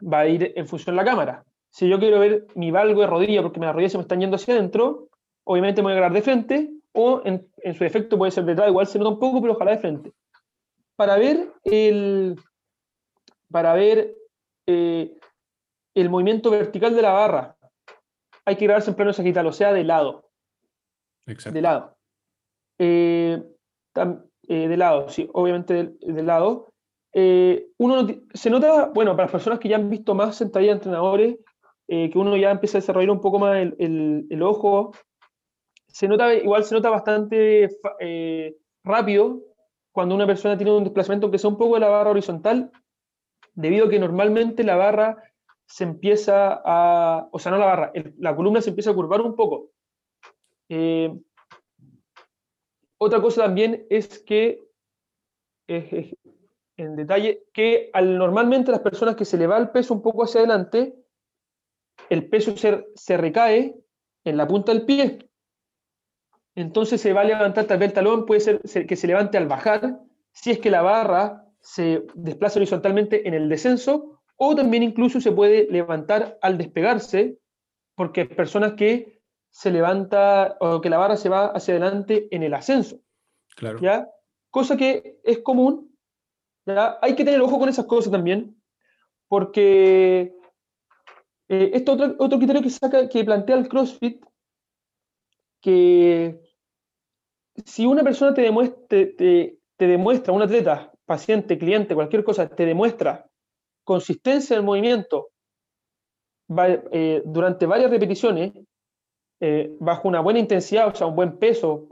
va a ir en función de la cámara. Si yo quiero ver mi valgo de rodilla porque mis rodillas se me están yendo hacia adentro, obviamente me voy a grabar de frente o en, en su defecto puede ser detrás, igual se nota un poco, pero ojalá de frente. Para ver el, para ver eh, el movimiento vertical de la barra. Hay que grabarse en plano sagital, o sea, de lado. Exacto. De lado. Eh, tam- eh, de lado, sí, obviamente del- de, lado. Eh, uno se nota, bueno, para las personas que ya han visto más sentadillas de entrenadores, que uno ya empieza a desarrollar un poco más el, el- el ojo, se nota, igual se nota bastante rápido cuando una persona tiene un desplazamiento que sea un poco de la barra horizontal, debido a que normalmente la barra se empieza a, o sea, no la barra, la columna se empieza a curvar un poco. Eh, otra cosa también es que, en detalle, que al, normalmente las personas que se le va el peso un poco hacia adelante, el peso se, se recae en la punta del pie. Entonces se va a levantar tal vez el talón, puede ser se- que se levante al bajar, si es que la barra se desplaza horizontalmente en el descenso, o también incluso se puede levantar al despegarse, porque hay personas que se levanta o que la barra se va hacia adelante en el ascenso. Claro. ¿ya? Cosa que es común, ¿ya? Hay que tener ojo con esas cosas también, porque eh, esto otro, otro criterio que saca, que plantea el CrossFit, que si una persona te demuestra, te, te- te demuestra, un atleta, paciente, cliente, cualquier cosa, te demuestra consistencia en el movimiento va- eh, durante varias repeticiones, eh, bajo una buena intensidad, o sea, un buen peso,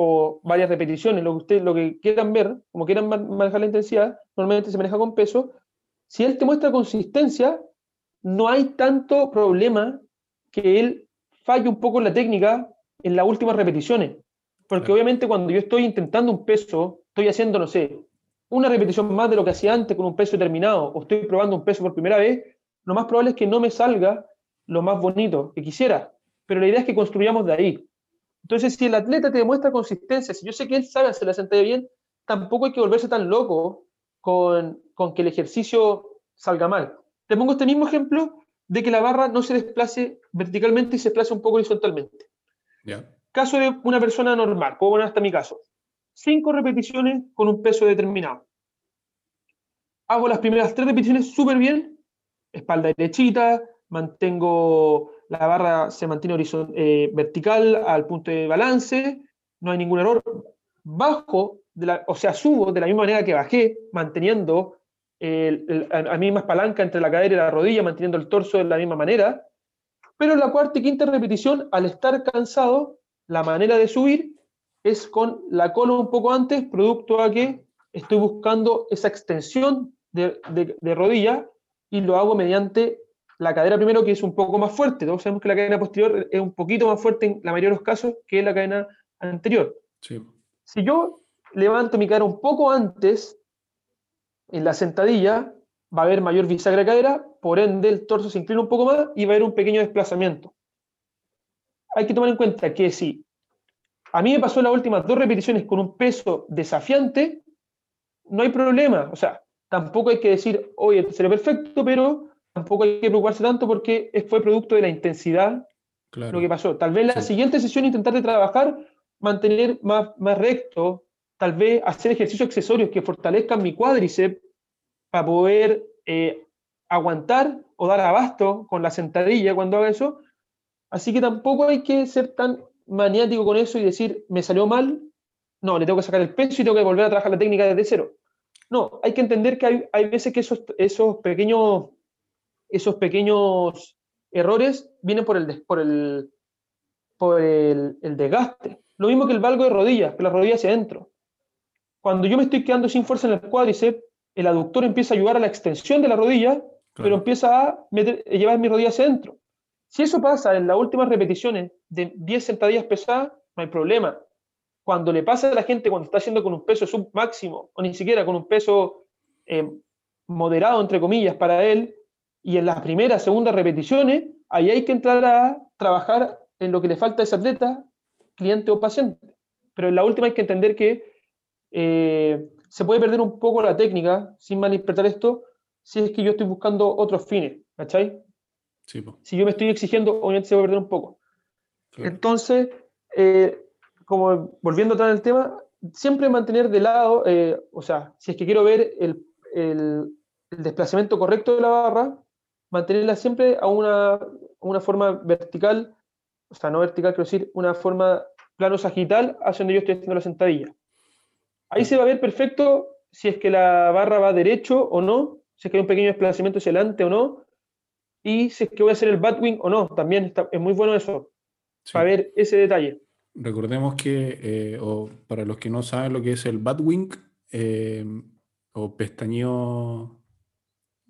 o varias repeticiones, lo que ustedes lo que quieran ver, como quieran ma- manejar la intensidad, normalmente se maneja con peso. Si él te muestra consistencia, no hay tanto problema que él falle un poco en la técnica en las últimas repeticiones. Porque obviamente cuando yo estoy intentando un peso, estoy haciendo, no sé, una repetición más de lo que hacía antes con un peso determinado, o estoy probando un peso por primera vez, lo más probable es que no me salga lo más bonito que quisiera. Pero la idea es que construyamos de ahí. Entonces, si el atleta te demuestra consistencia, si yo sé que él sabe hacer la sentadilla bien, tampoco hay que volverse tan loco con, con que el ejercicio salga mal. Te pongo este mismo ejemplo de que la barra no se desplace verticalmente y se desplace un poco horizontalmente. Caso de una persona normal, puedo poner hasta mi caso. Cinco repeticiones con un peso determinado. Hago las primeras tres repeticiones súper bien, espalda derechita, mantengo la barra, se mantiene eh, vertical al punto de balance, no hay ningún error. Bajo, de la, o sea, subo de la misma manera que bajé, manteniendo el- el- a, a mismas palanca entre la cadera y la rodilla, manteniendo el torso de la misma manera. Pero en la cuarta y quinta repetición, al estar cansado, la manera de subir es con la cola un poco antes, producto a que estoy buscando esa extensión de, de- de rodilla y lo hago mediante la cadera primero, que es un poco más fuerte. Todos sabemos que la cadena posterior es un poquito más fuerte en la mayoría de los casos que la cadena anterior. Sí. Si yo levanto mi cadera un poco antes, en la sentadilla, va a haber mayor bisagra de cadera, por ende el torso se inclina un poco más y va a haber un pequeño desplazamiento. Hay que tomar en cuenta que si a mí me pasó las últimas dos repeticiones con un peso desafiante, no hay problema. O sea, tampoco hay que decir, oye, será perfecto, pero tampoco hay que preocuparse tanto porque fue producto de la intensidad Claro. lo que pasó. Tal vez la Sí. siguiente sesión intentar de trabajar, mantener más, más recto, tal vez hacer ejercicios accesorios que fortalezcan mi cuádriceps para poder eh, aguantar o dar abasto con la sentadilla cuando haga eso. Así que tampoco hay que ser tan maniático con eso y decir, me salió mal, no, le tengo que sacar el peso y tengo que volver a trabajar la técnica desde cero. No, hay que entender que hay, hay veces que esos, esos pequeños esos pequeños errores vienen por el, por el, por el, el desgaste. Lo mismo que el valgo de rodillas, que la rodilla hacia adentro. Cuando yo me estoy quedando sin fuerza en el cuádriceps, el aductor empieza a ayudar a la extensión de la rodilla, pero empieza a meter- a llevar mi rodilla hacia adentro. Si eso pasa en las últimas repeticiones de 10 sentadillas pesadas, no hay problema. Cuando le pasa a la gente cuando está haciendo con un peso sub máximo, o ni siquiera con un peso eh, moderado, entre comillas, para él, y en las primeras, segundas repeticiones, ahí hay que entrar a trabajar en lo que le falta a ese atleta, cliente o paciente. Pero en la última hay que entender que eh, se puede perder un poco la técnica, sin malinterpretar esto, si es que yo estoy buscando otros fines, ¿cachai? Sí, Si yo me estoy exigiendo, obviamente se puede perder un poco. claro. Entonces, eh, como volviendo atrás del tema, siempre mantener de lado, eh, o sea, si es que quiero ver el, el- el desplazamiento correcto de la barra, mantenerla siempre a una, una forma vertical, o sea, no vertical, quiero decir, una forma plano sagital hacia donde yo estoy haciendo la sentadilla. Ahí se va a ver perfecto si es que la barra va derecho o no, si es que hay un pequeño desplazamiento hacia adelante o no, y si es que voy a hacer el batwing o no. También está, es muy bueno eso, Sí. para ver ese detalle. Recordemos que, eh, o para los que no saben lo que es el Batwing eh, o pestañeo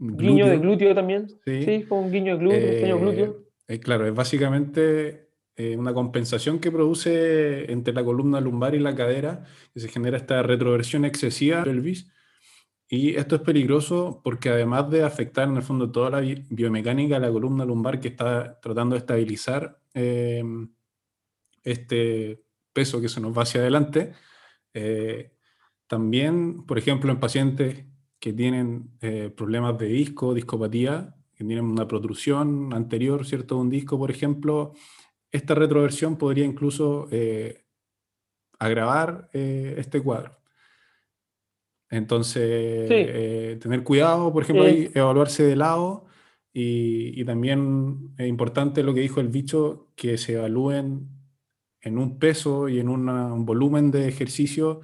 Guiño de glúteo, glúteo también. Sí. Sí, con un guiño de glúteo, eh, glúteo. eh, claro, es básicamente eh, una compensación que produce entre la columna lumbar y la cadera, que se genera esta retroversión excesiva pelvis. Y esto es peligroso porque además de afectar en el fondo toda la bi- biomecánica de la columna lumbar que está tratando de estabilizar eh, este peso que se nos va hacia adelante, eh, también, por ejemplo, en pacientes que tienen eh, problemas de disco, discopatía, que tienen una protrusión anterior, ¿cierto? De un disco, por ejemplo, esta retroversión podría incluso agravar este cuadro. Entonces, Sí. eh, tener cuidado, por ejemplo, Eh. evaluarse de lado y, y también es importante lo que dijo el bicho, que se evalúen en un peso y en una- un volumen de ejercicio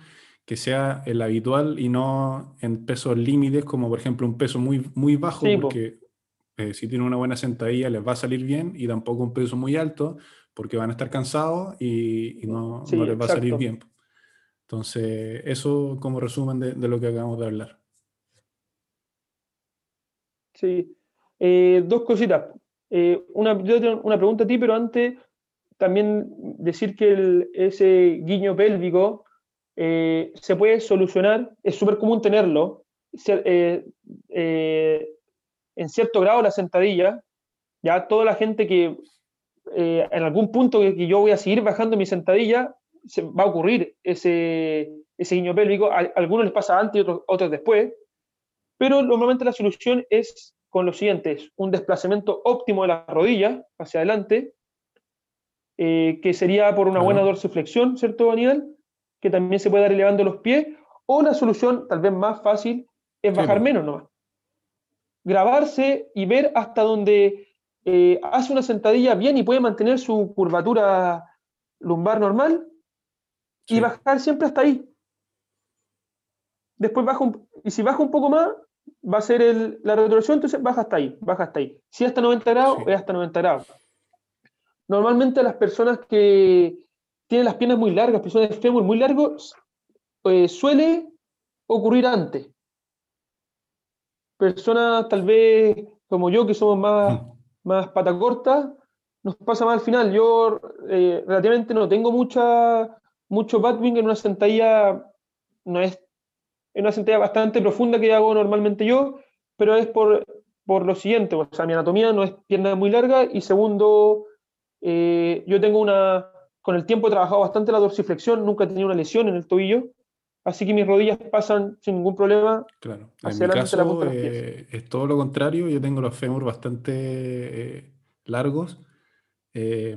que sea el habitual y no en pesos límites, como por ejemplo un peso muy, muy bajo, Sí, porque eh, si tienen una buena sentadilla les va a salir bien, y tampoco un peso muy alto, porque van a estar cansados y, y no, Sí, no les va a salir bien. Entonces, eso como resumen de, de lo que acabamos de hablar. Sí. Eh, dos cositas. Eh, una, yo tengo una pregunta a ti, pero antes también decir que el- ese guiño pélvico eh, se puede solucionar, es súper común tenerlo, eh, eh, en cierto grado la sentadilla, ya toda la gente que eh, en algún punto que, que yo voy a seguir bajando mi sentadilla, se va a ocurrir ese, ese guiño pélvico, a, a algunos les pasa antes y otros, otros después, pero normalmente la solución es con lo siguiente, es un desplazamiento óptimo de la rodilla hacia adelante, eh, que sería por una buena dorsiflexión, ¿cierto, Daniel? Que también se puede dar elevando los pies, o la solución tal vez más fácil es Sí, bajar po. menos nomás. Grabarse y ver hasta donde eh, hace una sentadilla bien y puede mantener su curvatura lumbar normal y bajar siempre hasta ahí. Después baja un, y si baja un poco más, va a ser el- la retroversión, entonces baja hasta ahí, baja hasta ahí. Si hasta 90 grados, Sí. es hasta 90 grados. Normalmente las personas que tienen las piernas muy largas, personas de fémur muy largos, eh, suele ocurrir antes. Personas tal vez como yo, que somos más, Ujú. más pata corta, nos pasa más al final. Yo eh, relativamente no tengo mucha, mucho batwing en una sentadilla, no es, es una sentadilla bastante profunda que hago normalmente yo, pero es por, por lo siguiente, o sea, mi anatomía no es pierna muy larga y segundo, eh, yo tengo una, con el tiempo he trabajado bastante la dorsiflexión, nunca he tenido una lesión en el tobillo, así que mis rodillas pasan sin ningún problema. Claro. En mi caso eh, es todo lo contrario. Yo tengo los fémur bastante eh, largos eh,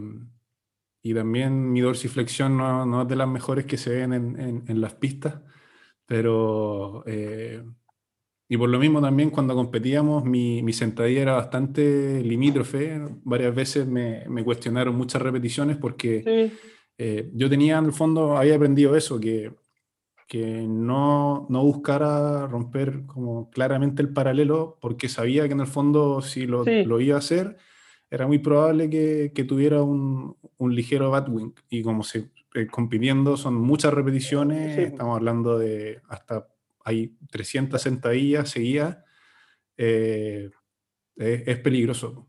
y también mi dorsiflexión no, no es de las mejores que se ven en, en- en las pistas, pero eh, y por lo mismo también cuando competíamos mi, mi sentadilla era bastante limítrofe. Varias veces me, me cuestionaron muchas repeticiones porque Sí, eh, yo tenía en el fondo, había aprendido eso, que, que no, no buscara romper como claramente el paralelo, porque sabía que en el fondo si lo, Sí. lo iba a hacer, era muy probable que, que tuviera un, un ligero batwing. Y como se, eh, compitiendo son muchas repeticiones, Sí. estamos hablando de hasta hay 300 sentadillas seguidas, eh, es, es peligroso.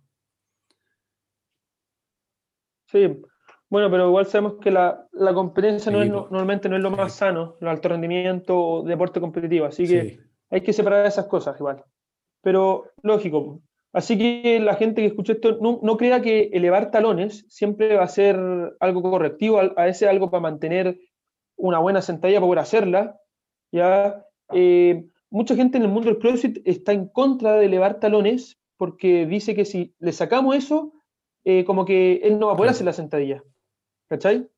sí. Bueno, pero igual sabemos que la, la competencia no Sí, es, po. no- normalmente no es lo más Sí. sano, el alto rendimiento deporte competitivo, así que hay que separar esas cosas igual. Pero lógico. Así que la gente que escuche esto no, no crea que elevar talones siempre va a ser algo correctivo, a veces algo para mantener una buena sentadilla para poder hacerla. ¿ya? Eh, mucha gente en el mundo del CrossFit está en contra de elevar talones porque dice que si le sacamos eso, eh, como que él no va a poder hacer la sentadilla. ¿Cachai?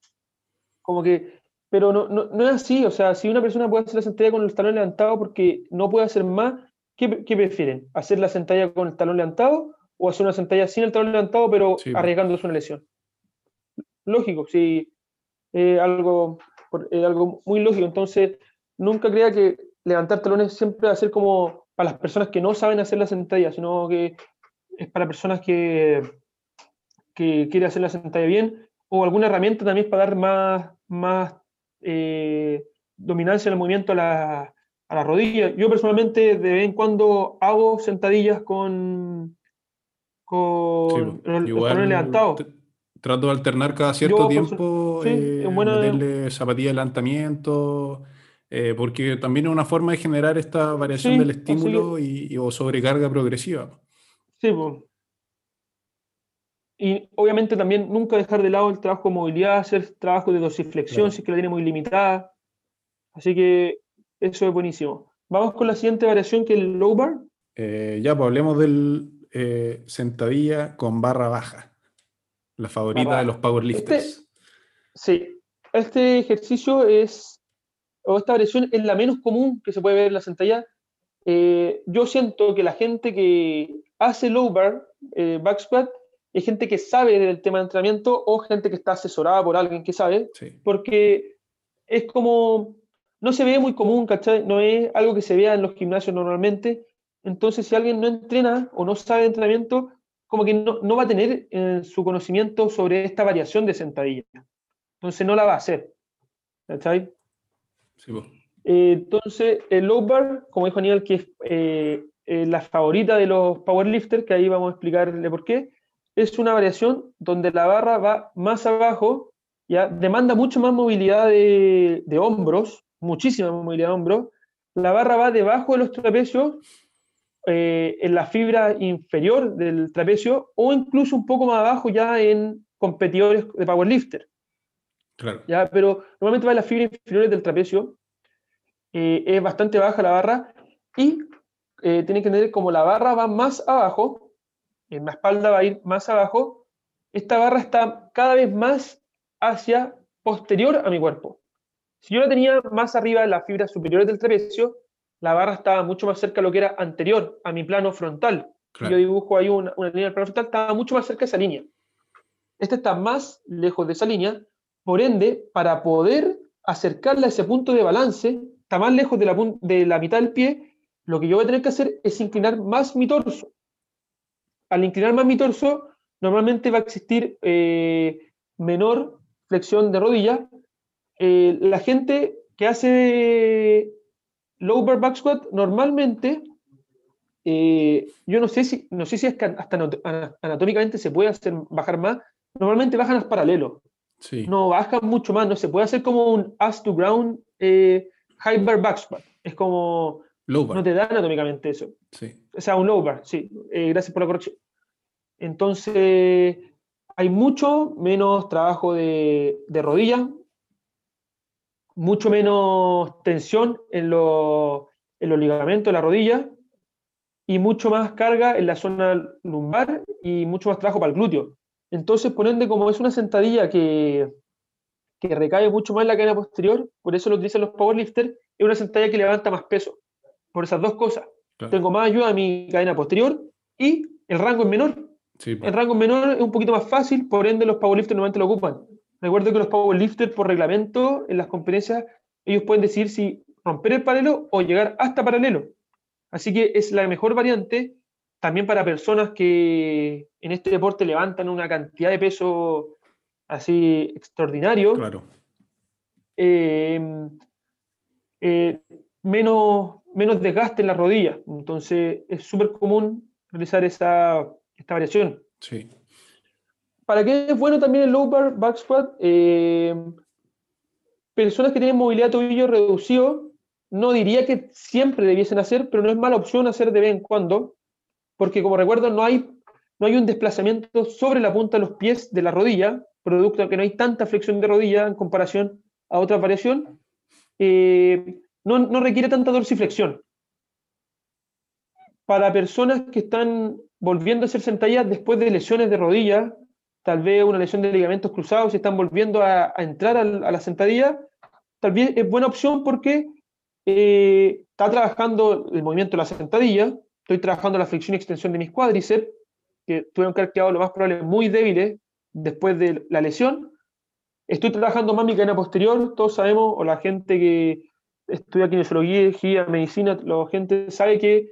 Como que, pero no, no, no es así, o sea, si una persona puede hacer la sentadilla con el talón levantado porque no puede hacer más, ¿qué, qué prefieren? ¿Hacer la sentadilla con el talón levantado o hacer una sentadilla sin el talón levantado, pero Sí. arriesgándose una lesión. Lógico, sí, eh, algo, eh, algo muy lógico. Entonces, nunca crea que levantar talones siempre va a ser como para las personas que no saben hacer la sentadilla, sino que es para personas que, que quieren hacer la sentadilla bien, o alguna herramienta también para dar más, más eh, dominancia el movimiento a la, a la rodilla. Yo personalmente de vez en cuando hago sentadillas con, con Sí, los, Igual levantados. trato de alternar cada cierto Yo, tiempo, sí, eh, buena- meterle zapatilla de levantamiento, eh, porque también es una forma de generar esta variación Sí, del estímulo y, y- o sobrecarga progresiva. Sí, po. Y obviamente también nunca dejar de lado el trabajo de movilidad, hacer trabajo de dorsiflexión Claro. si es que la tiene muy limitada. Así que eso es buenísimo. Vamos con la siguiente variación que es el low bar. Eh, ya, pues hablemos del eh, sentadilla con barra baja, la favorita Barra de los powerlifters. Sí, este ejercicio es, o esta variación es la menos común que se puede ver en la sentadilla. Eh, yo siento que la gente que hace low bar, eh, back squat, es gente que sabe del tema de entrenamiento o gente que está asesorada por alguien que sabe, Sí, porque es como, no se ve muy común, ¿cachai? No es algo que se vea en los gimnasios normalmente. Entonces, si alguien no entrena o no sabe de entrenamiento, como que no, no va a tener eh, su conocimiento sobre esta variación de sentadilla. Entonces, no la va a hacer. ¿Cachai? sí, pues. Eh, entonces, el low bar, como dijo Aníbal, que es eh, eh, la favorita de los powerlifters, que ahí vamos a explicarle por qué, es una variación donde la barra va más abajo, ya demanda mucho más movilidad de, de hombros, muchísima movilidad de hombros. La barra va debajo de los trapecios, eh, en la fibra inferior del trapecio, o incluso un poco más abajo ya en competidores de powerlifter. Claro. ¿ya? Pero normalmente va en las fibras inferiores del trapecio, eh, es bastante baja la barra, y eh, tienen que entender como la barra va más abajo, en la espalda va a ir más abajo, esta barra está cada vez más hacia posterior a mi cuerpo. Si yo la tenía más arriba en las fibras superiores del trapecio, la barra estaba mucho más cerca de lo que era anterior a mi plano frontal. Claro. Yo dibujo ahí una, una línea del plano frontal, estaba mucho más cerca de esa línea. Esta está más lejos de esa línea, por ende, para poder acercarla a ese punto de balance, está más lejos de la, pun- de la mitad del pie, lo que yo voy a tener que hacer es inclinar más mi torso. Al inclinar más mi torso, normalmente va a existir eh, menor flexión de rodilla. Eh, la gente que hace low bar back squat normalmente eh, yo no sé si no sé si es que hasta anat- ana- anatómicamente se puede hacer bajar más normalmente bajan al paralelo Sí, no bajan mucho más no se puede hacer como un ass to ground eh, high bar back squat es como low bar. no te da anatómicamente eso Sí, o sea, un low bar, sí. Eh, gracias por la corrección. Entonces, hay mucho menos trabajo de, de rodilla, mucho menos tensión en, los- en los ligamentos de la rodilla y mucho más carga en la zona lumbar y mucho más trabajo para el glúteo. Entonces, por ende, como es una sentadilla que, que recae mucho más en la cadena posterior, por eso lo utilizan los powerlifters, es una sentadilla que levanta más peso. Por esas dos cosas claro. tengo más ayuda a mi cadena posterior y el rango es menor. Sí, pues. El rango es menor es un poquito más fácil, por ende los powerlifters normalmente lo ocupan. Recuerdo que los powerlifters por reglamento en las competencias ellos pueden decidir si romper el paralelo o llegar hasta paralelo. Así que es la mejor variante también para personas que en este deporte levantan una cantidad de peso así extraordinario Claro. eh, eh, menos, menos desgaste en la rodilla. Entonces es súper común realizar esa, esta variación. Sí. ¿Para qué es bueno también el low bar back squat? Eh, personas que tienen movilidad de tobillo reducido, no diría que siempre debiesen hacer, pero no es mala opción hacer de vez en cuando, porque como recuerdo no hay, no hay un desplazamiento sobre la punta de los pies de la rodilla, producto de que no hay tanta flexión de rodilla en comparación a otra variación, eh, no, no requiere tanta dorsiflexión. Para personas que están volviendo a hacer sentadillas después de lesiones de rodilla, tal vez una lesión de ligamentos cruzados, y están volviendo a, entrar a la sentadilla, tal vez es buena opción porque eh, está trabajando el movimiento de la sentadilla, estoy trabajando la flexión y extensión de mis cuádriceps, que tuvieron que haber quedado lo más probable muy débiles después de la lesión. Estoy trabajando más mi cadena posterior, todos sabemos, o la gente que estudia kinesiología, medicina, la gente sabe que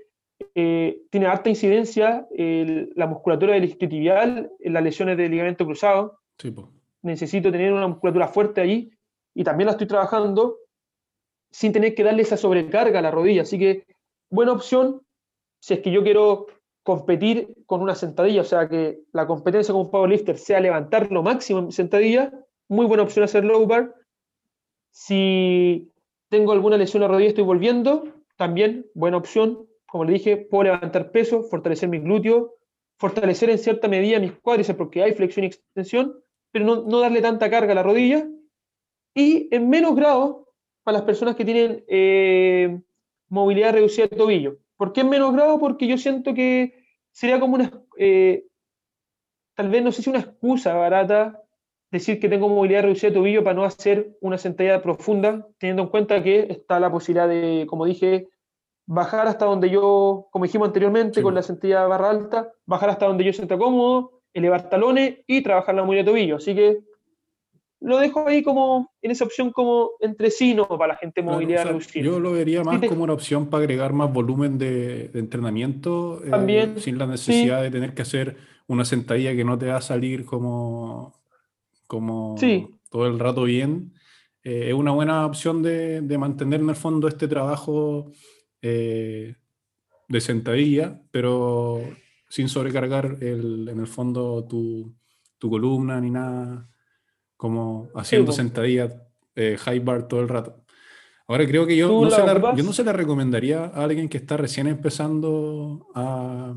eh, tiene harta incidencia la musculatura del isquiotibial en las lesiones de ligamento cruzado. Sí. Necesito tener una musculatura fuerte ahí y también la estoy trabajando sin tener que darle esa sobrecarga a la rodilla. Así que buena opción si es que yo quiero competir con una sentadilla, o sea que la competencia con un powerlifter sea levantar lo máximo en sentadilla, muy buena opción hacer low bar. Si tengo alguna lesión en la rodilla, estoy volviendo, también buena opción. Como le dije, puedo levantar peso, fortalecer mis glúteos, fortalecer en cierta medida mis cuádriceps porque hay flexión y extensión, pero no, no darle tanta carga a la rodilla. Y en menos grado para las personas que tienen eh, movilidad reducida de tobillo. ¿Por qué en menos grado? Porque yo siento que sería como una, eh, tal vez no sé si una excusa barata decir que tengo movilidad reducida de tobillo para no hacer una sentadilla profunda, teniendo en cuenta que está la posibilidad de, como dije, bajar hasta donde yo, como dijimos anteriormente, Sí. con la sentadilla barra alta, bajar hasta donde yo sienta cómodo, elevar talones y trabajar la movilidad de tobillo. Así que lo dejo ahí como en esa opción como entre sí, no para la gente Claro, movilidad o sea, reducida. yo lo vería más como una opción para agregar más volumen de, de entrenamiento, eh, También, sin la necesidad de tener que hacer una sentadilla que no te va a salir como, como Sí. todo el rato bien. Eh, es una buena opción de, de mantener en el fondo este trabajo eh, de sentadilla, pero sin sobrecargar el- en el fondo tu, tu columna ni nada, como haciendo po. sentadillas eh, high bar todo el rato. Ahora creo que yo ¿Tú no, la se la, yo no se la recomendaría a alguien que está recién empezando a,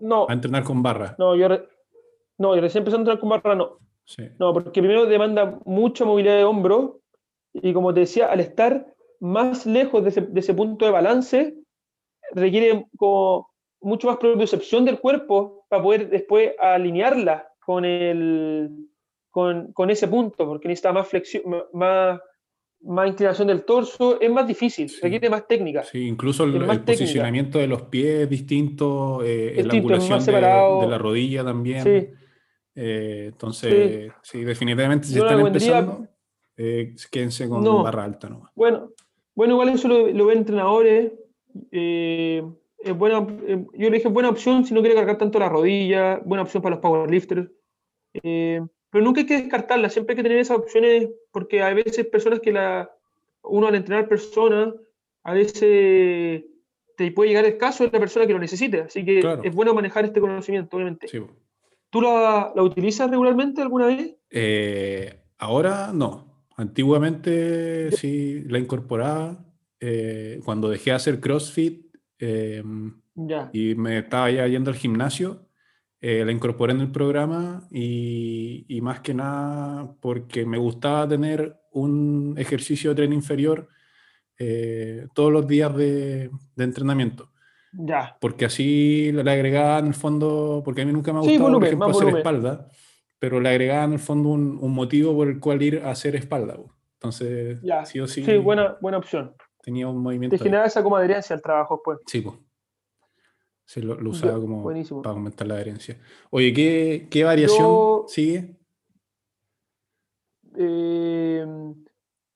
No, a entrenar con barra. no, yo, re- no, yo recién empezando a entrar con barra no. Sí. No, porque primero demanda mucha movilidad de hombro y como te decía, al estar más lejos de ese, de ese punto de balance, requiere como mucho más propiocepción del cuerpo para poder después alinearla con, el, con, con ese punto, porque necesita más flexión, más, más inclinación del torso, es más difícil, Sí. requiere más técnica. Sí, incluso el, el posicionamiento de los pies es distinto, eh, Distinto, la angulación de, de la rodilla también. Sí. Eh, entonces, sí. definitivamente si Yo están empezando, eh, quédense con No. barra alta nomás. Bueno, bueno, igual eso lo, lo ven entrenadores. eh, es buena, eh, yo le dije buena opción si no quiere cargar tanto la rodilla, buena opción para los powerlifters. eh, pero nunca hay que descartarla, siempre hay que tener esas opciones porque hay veces personas que la, uno al entrenar personas, a veces te puede llegar el caso de la persona que lo necesite. Así que Claro. es bueno manejar este conocimiento, obviamente. Sí. ¿Tú la, la utilizas regularmente alguna vez? Eh, ahora no. Antiguamente sí la incorporaba. eh, cuando dejé de hacer CrossFit eh, Ya. y me estaba ya yendo al gimnasio, eh, la incorporé en el programa y, y más que nada porque me gustaba tener un ejercicio de tren inferior eh, todos los días de, de entrenamiento. Ya. Porque así le agregaba en el fondo, porque a mí nunca me ha Sí, gustado, por volumen, ejemplo, hacer volumen. espalda, pero le agregaba en el fondo un, un motivo por el cual ir a hacer espalda. Entonces, Ya. sí o sí, Sí, buena, buena opción. tenía un movimiento. Te ahí. genera esa como adherencia al trabajo pues. Sí, pues. Sí, lo, lo usaba como buenísimo. para aumentar la adherencia. Oye, ¿qué, qué variación Yo- sigue? Eh,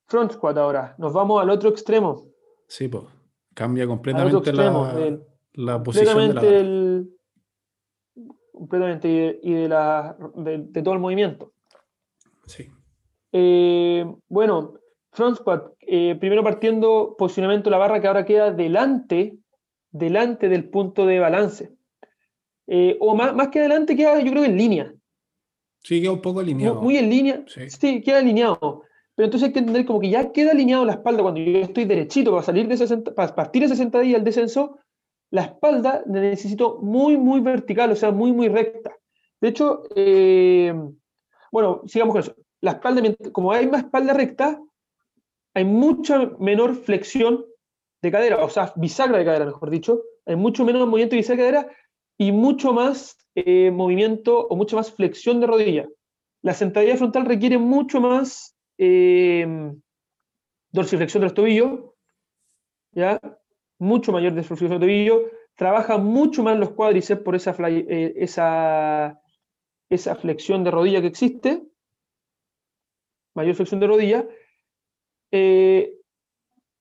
front squat ahora. Nos vamos al otro extremo. Sí, pues. Cambia completamente extremo. la, la posición de la barra. Completamente y de, y de la, de, de todo el movimiento. Sí. Eh, bueno, front squat. eh, primero partiendo posicionamiento de la barra que ahora queda delante, delante del punto de balance. Eh, o más, más que adelante queda yo creo en línea. Sí, queda un poco Muy, alineado. muy en línea. Sí. Sí. queda alineado. Pero entonces hay que entender como que ya queda alineado la espalda cuando yo estoy derechito para salir de 60, para partir de 60 días al descenso, la espalda necesito muy, muy vertical, o sea, muy, muy recta. De hecho, eh, bueno, sigamos con eso. La espalda, como hay más espalda recta, hay mucha menor flexión de cadera, o sea, bisagra de cadera, mejor dicho. Hay mucho menos movimiento de bisagra de cadera y mucho más eh, movimiento o mucha más flexión de rodilla. La sentadilla frontal requiere mucho más eh, dorsiflexión de los tobillos, ¿ya? Mucho mayor de los tobillos, trabaja mucho más los cuádriceps por esa, fly- eh, esa, esa flexión de rodilla que existe, mayor flexión de rodilla. Eh,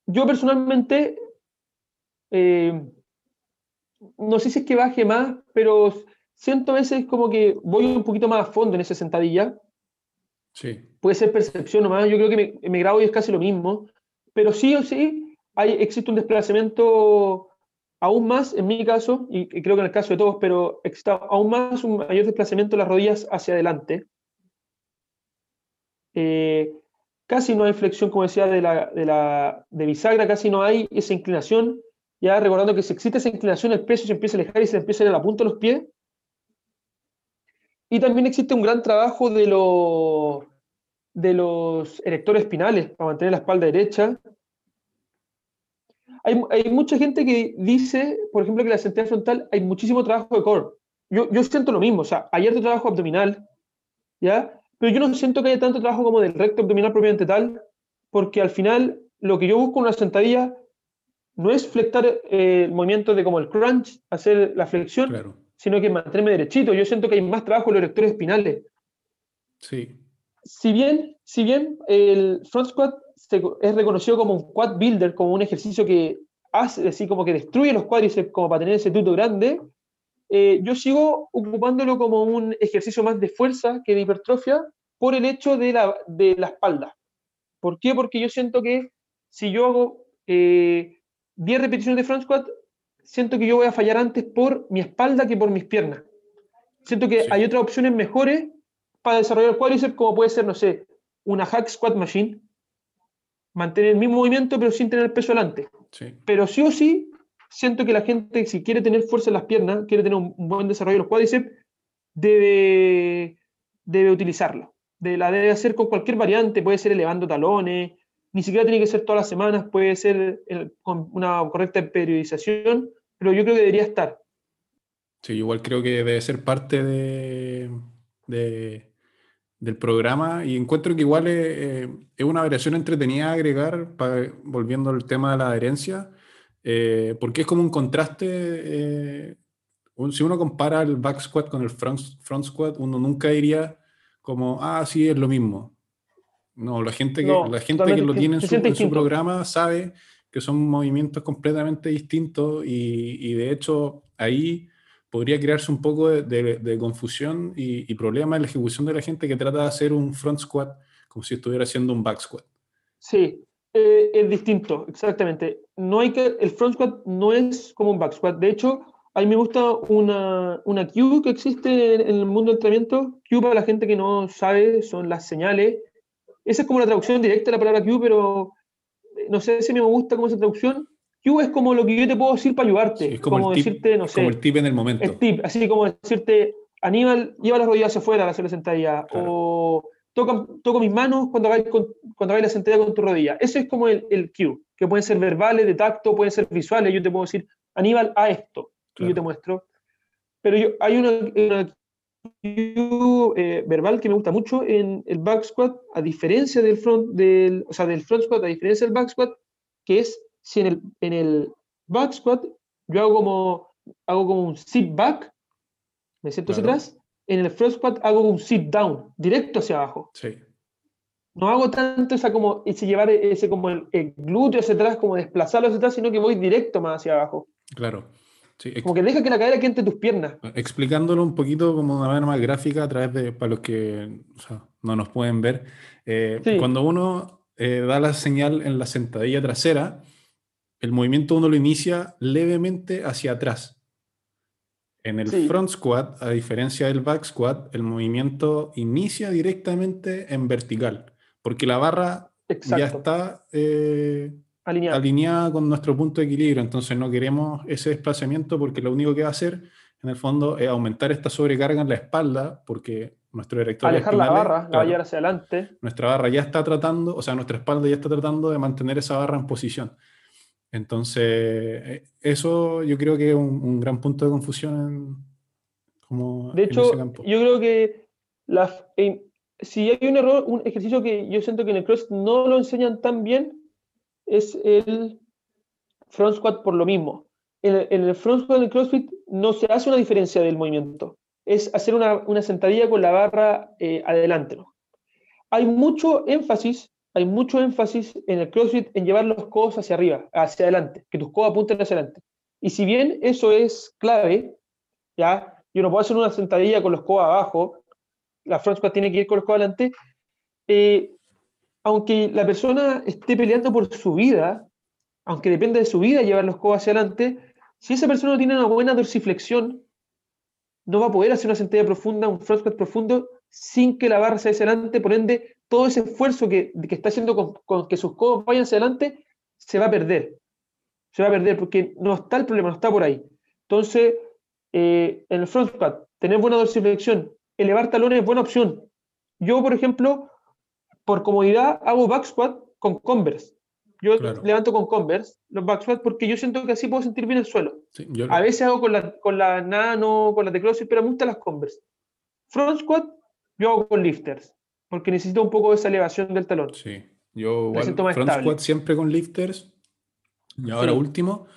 yo personalmente, eh, no sé si es que baje más, pero siento a veces como que voy un poquito más a fondo en esa sentadilla. Sí, Puede ser percepción nomás, yo creo que me, me grabo y es casi lo mismo, pero sí o sí hay, existe un desplazamiento aún más, en mi caso, y, creo que en el caso de todos, pero existe aún más un mayor desplazamiento de las rodillas hacia adelante. Eh, casi no hay flexión, como decía, de la, de la de bisagra, casi no hay esa inclinación. Ya recordando que si existe esa inclinación, el peso se empieza a alejar y se empieza a ir a la punta de los pies. Y también existe un gran trabajo de, los de los erectores espinales para mantener la espalda derecha. Hay, hay mucha gente que dice, por ejemplo, que la sentadilla frontal hay muchísimo trabajo de core. Yo, yo siento lo mismo, o sea, hay harto trabajo abdominal, ¿ya? Pero yo no siento que haya tanto trabajo como del recto abdominal propiamente tal, porque al final lo que yo busco en una sentadilla no es flectar eh, el movimiento de como el crunch, hacer la flexión, claro. sino que mantenerme derechito. Yo siento que hay más trabajo en los erectores espinales. Sí, Si bien, si bien el front squat se- es reconocido como un quad builder, como un ejercicio que hace, así como que destruye los cuádriceps como para tener ese tuto grande, eh, yo sigo ocupándolo como un ejercicio más de fuerza que de hipertrofia por el hecho de la, de la espalda. ¿Por qué? Porque yo siento que si yo hago eh, 10 repeticiones de front squat, siento que yo voy a fallar antes por mi espalda que por mis piernas. Siento que Sí. hay otras opciones mejores para desarrollar el cuádriceps, como puede ser, no sé, una hack squat machine, mantener el mismo movimiento pero sin tener el peso delante. sí, Pero sí o sí, siento que la gente, si quiere tener fuerza en las piernas, quiere tener un, buen desarrollo de los cuádriceps, debe, debe utilizarlo. De, la debe hacer con cualquier variante, puede ser elevando talones, ni siquiera tiene que ser todas las semanas, puede ser con una correcta periodización, pero yo creo que debería estar. sí, igual creo que debe ser parte de, de- del programa y encuentro que igual es, eh, es una variación entretenida a agregar, volviendo al tema de la adherencia, eh, porque es como un contraste. eh, un- si uno compara el back squat con el front, front squat, uno nunca diría como, ah, sí, es lo mismo. No, la gente que, No, la gente que lo tiene en su, en programa sabe que son movimientos completamente distintos y, y de hecho ahí podría crearse un poco de, de- de confusión y, y problema en la ejecución de la gente que trata de hacer un front squat como si estuviera haciendo un back squat. Sí, eh, es distinto, exactamente. No hay que, el front squat no es como un back squat. De hecho, a mí me gusta una, una cue que existe en, en el mundo del entrenamiento. Cue para la gente que no sabe son las señales. Esa es como la traducción directa de la palabra cue, pero eh, no sé si me gusta como esa traducción. Cue es como lo que yo te puedo decir para ayudarte. Sí, es como, como el tip, decirte, no sé, como el tip en el momento. el tip, así como decirte, Aníbal, lleva las rodillas hacia afuera al hacer la sentadilla, Claro. o toca, toco mis manos cuando hagáis, cuando hagáis la sentadilla con tu rodilla. Ese es como el, el cue, que pueden ser verbales, de tacto, pueden ser visuales. Yo te puedo decir, Aníbal, a esto, y Claro. yo te muestro. Pero yo, hay una, una cue eh, verbal que me gusta mucho en el back squat, a diferencia del front, del, o sea, del front squat, a diferencia del back squat, que es si en el, en el back squat yo hago como, hago como un sit back, me siento hacia Claro. atrás, en el front squat hago un sit down, directo hacia abajo. Sí, No hago tanto esa como, ese llevar ese como el, el glúteo hacia atrás, como desplazarlo hacia atrás, sino que voy directo más hacia abajo. claro. Sí, Como que deja que la cadera quede entre tus piernas. Explicándolo un poquito como de una manera más gráfica a través de, para los que o sea, no nos pueden ver, eh, Sí. cuando uno eh, da la señal en la sentadilla trasera, el movimiento uno lo inicia levemente hacia atrás. En el Sí. front squat, a diferencia del back squat, el movimiento inicia directamente en vertical, porque la barra ya está eh, alineada con nuestro punto de equilibrio, entonces no queremos ese desplazamiento porque lo único que va a hacer en el fondo es aumentar esta sobrecarga en la espalda porque nuestro erector Alejar la barra, la va a llevar hacia adelante. nuestra barra ya está tratando, o sea, nuestra espalda ya está tratando de mantener esa barra en posición. Entonces, eso yo creo que es un, un gran punto de confusión en, como De en hecho, ese campo. yo creo que la- si hay un error, un ejercicio que yo siento que en el CrossFit no lo enseñan tan bien, es el front squat por lo mismo. en el, en el front squat del CrossFit no se hace una diferencia del movimiento. Es hacer una, una sentadilla con la barra eh, adelante. Hay mucho énfasis, hay mucho énfasis en el CrossFit en llevar los codos hacia arriba, hacia adelante, que tus codos apunten hacia adelante. Y si bien eso es clave, ya, yo no puedo hacer una sentadilla con los codos abajo, la front squat tiene que ir con los codos adelante, eh, aunque la persona esté peleando por su vida, aunque depende de su vida llevar los codos hacia adelante, si esa persona no tiene una buena dorsiflexión, no va a poder hacer una sentadilla profunda, un front squat profundo, sin que la barra se hacia por ende, todo ese esfuerzo que, que está haciendo con, con que sus codos vayan hacia adelante, se va a perder. Se va a perder porque no está el problema, no está por ahí. Entonces, eh, en el front squat, tener buena dorsiflexión, elevar talones es buena opción. Yo, por ejemplo, por comodidad, hago back squat con Converse. Yo Claro. levanto con Converse los back squat porque yo siento que así puedo sentir bien el suelo. Sí, yo- A veces hago con la, con la nano, con la de CrossFit, pero me gustan las Converse. Front squat, yo hago con lifters, porque necesito un poco de esa elevación del talón. Sí, yo igual, front squat siempre con lifters. Y ahora Sí. último,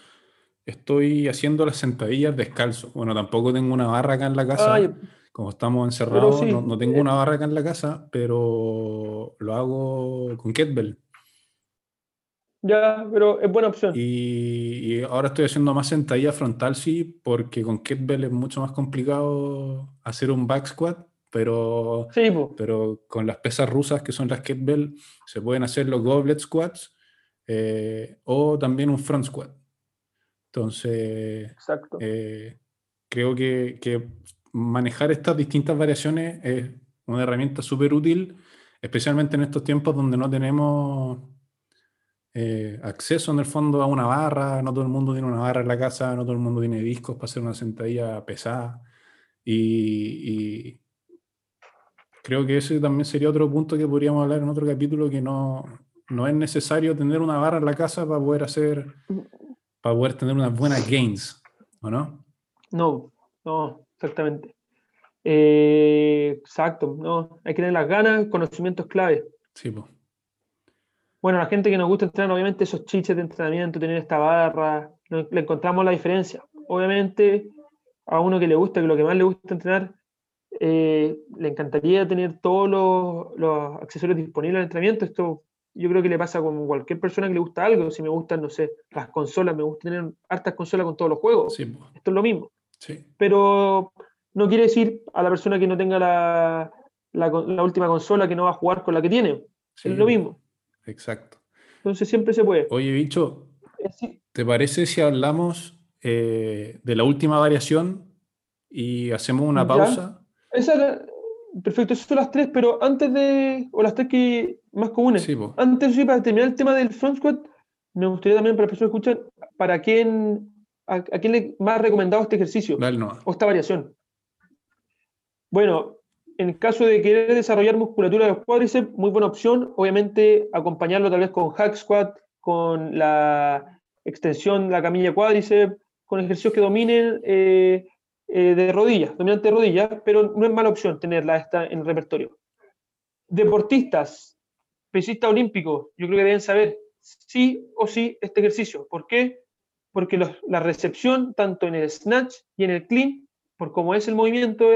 estoy haciendo las sentadillas descalzo. Bueno, tampoco tengo una barra acá en la casa. Ay, Como estamos encerrados, sí, no, no tengo eh. una barra acá en la casa, pero lo hago con kettlebell. ya, pero es buena opción. Y, y ahora estoy haciendo más sentadilla frontal, sí, porque con kettlebell es mucho más complicado hacer un back squat, pero, Sí, pero con las pesas rusas, que son las kettlebell, se pueden hacer los goblet squats eh, o también un front squat. Entonces, eh, creo que, que manejar estas distintas variaciones es una herramienta súper útil, especialmente en estos tiempos donde no tenemos eh, acceso en el fondo a una barra, no todo el mundo tiene una barra en la casa, no todo el mundo tiene discos para hacer una sentadilla pesada. Y, y creo que ese también sería otro punto que podríamos hablar en otro capítulo, que no, no es necesario tener una barra en la casa para poder hacer, para poder tener unas buenas gains, ¿o no? No, no, exactamente. Eh, exacto, no. Hay que tener las ganas, conocimientos clave. Sí, pues. Bueno, la gente que nos gusta entrenar, obviamente esos chiches de entrenamiento, tener esta barra, no- le encontramos la diferencia. Obviamente, a uno que le gusta, que lo que más le gusta entrenar, eh, le encantaría tener todos los, los accesorios disponibles al entrenamiento. Esto yo creo que le pasa con cualquier persona que le gusta algo. Si me gustan, no sé, las consolas, me gusta tener hartas consolas con todos los juegos. Sí. Esto es lo mismo. sí. pero no quiere decir a la persona que no tenga la, la con- la última consola que no va a jugar con la que tiene. Sí, es lo mismo. Exacto. Entonces siempre se puede. Oye, bicho, ¿te parece si hablamos eh, de la última variación y hacemos una Ya. Esa era- perfecto, esas son las tres, pero antes de, o las tres que más comunes. Sí. Antes, sí, para terminar el tema del front squat, me gustaría también para las personas que escuchan, ¿para quién, a, a quién le más recomendado este ejercicio? Dale o esta variación? Bueno, en el caso de querer desarrollar musculatura de los cuádriceps, muy buena opción. Obviamente, acompañarlo tal vez con hack squat, con la extensión la camilla cuádriceps, con ejercicios que dominen eh, eh, de rodillas, dominante de rodillas, pero no es mala opción tenerla esta en repertorio. Deportistas, pesistas olímpicos, yo creo que deben saber sí o sí este ejercicio. ¿Por qué? Porque la recepción, tanto en el snatch y en el clean, por cómo es el movimiento,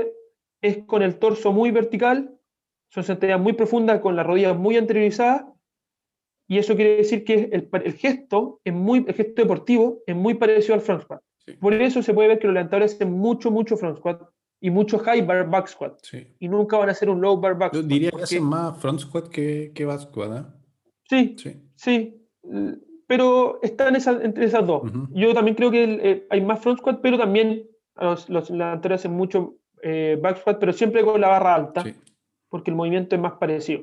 es con el torso muy vertical, son sentadillas muy profundas, con las rodillas muy anteriorizadas, y eso quiere decir que el, el gesto, es muy, el gesto deportivo es muy parecido al front squat. Sí. Por eso se puede ver que los levantadores hacen mucho, mucho front squat y mucho high bar back squat, Sí. y nunca van a hacer un low bar back Yo squat. diría que porque- hacen más front squat que, que back squat, ¿eh? Sí, Sí. Sí, pero están entre esas dos. Ujú. Yo también creo que eh, hay más front squat, pero también los, los delanteros hacen mucho eh, back squat, pero siempre con la barra alta, Sí. porque el movimiento es más parecido.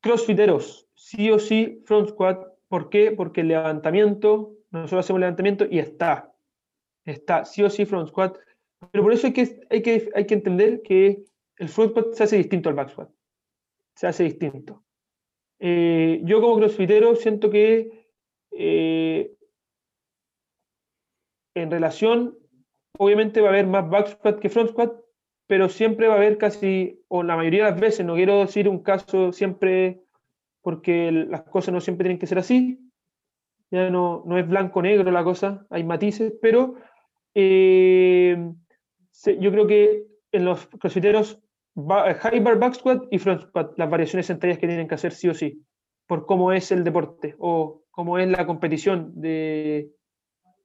Crossfiteros, sí o sí front squat. ¿Por qué? Porque el levantamiento, nosotros hacemos levantamiento y está. Está, sí o sí front squat. Pero por eso hay que, hay que, hay que entender que el front squat se hace distinto al back squat. Se hace distinto. Eh, yo como crossfitero siento que eh, en relación, obviamente va a haber más back squat que front squat, pero siempre va a haber casi, o la mayoría de las veces, no quiero decir un caso siempre porque las cosas no siempre tienen que ser así, ya no, no es blanco-negro la cosa, hay matices, pero eh, yo creo que en los crossfiteros, high bar back squat y front squat, las variaciones sentadillas que tienen que hacer sí o sí, por cómo es el deporte o cómo es la competición de,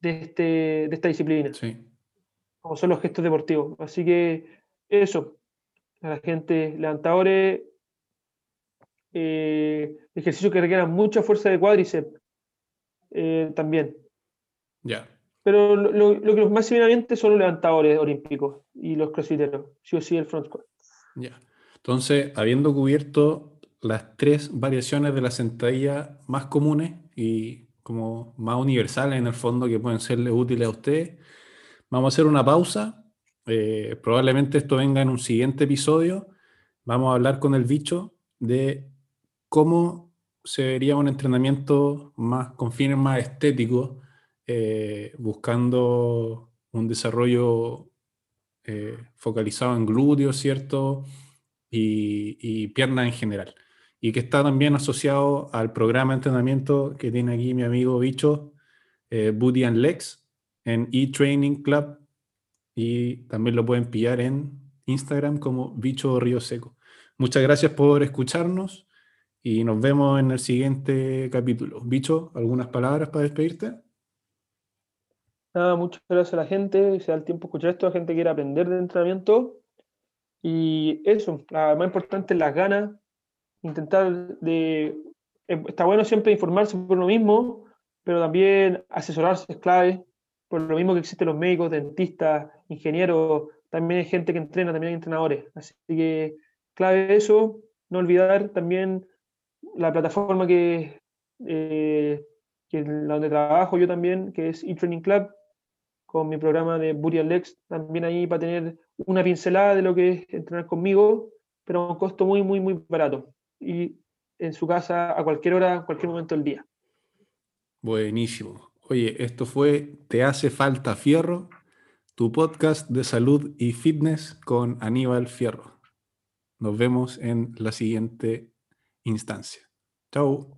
de, este, de esta disciplina Sí. como son los gestos deportivos. Así que eso, a la gente, levantadores, eh, ejercicios que requieran mucha fuerza de cuádriceps eh, también. Ya. Pero lo, lo- lo que los más severamente son los levantadores olímpicos y los crossfiteros, sí o sí el front squat. Ya. Entonces, habiendo cubierto las tres variaciones de la sentadilla más comunes y como más universales en el fondo que pueden serles útiles a ustedes, vamos a hacer una pausa. Eh, probablemente esto venga en un siguiente episodio. Vamos a hablar con el bicho de cómo se vería un entrenamiento más con fines más estéticos, eh, buscando un desarrollo eh, focalizado en glúteos, ¿cierto? Y, y piernas en general. Y que está también asociado al programa de entrenamiento que tiene aquí mi amigo Bicho, eh, Booty and Legs, en eTraining Club. Y también lo pueden pillar en Instagram como Bicho Río Seco. Muchas gracias por escucharnos y nos vemos en el siguiente capítulo. Bicho, ¿algunas palabras para despedirte? Nada, muchas gracias a la gente, se da el tiempo de escuchar esto, la gente quiere aprender de entrenamiento. Y eso, la más importante es las ganas, intentar de... eh, Está bueno siempre informarse por lo mismo, pero también asesorarse es clave, por lo mismo que existen los médicos, dentistas, ingenieros, también hay gente que entrena, también hay entrenadores. Así que clave eso, no olvidar también la plataforma que, eh, la donde trabajo yo también, que es eTraining Club, con mi programa de and Legs, también ahí para tener una pincelada de lo que es entrenar conmigo, pero a un costo muy, muy, muy barato. Y en su casa a cualquier hora, a cualquier momento del día. Buenísimo. Oye, esto fue Te hace falta fierro, tu podcast de salud y fitness con Aníbal Fierro. Nos vemos en la siguiente instancia. Chao.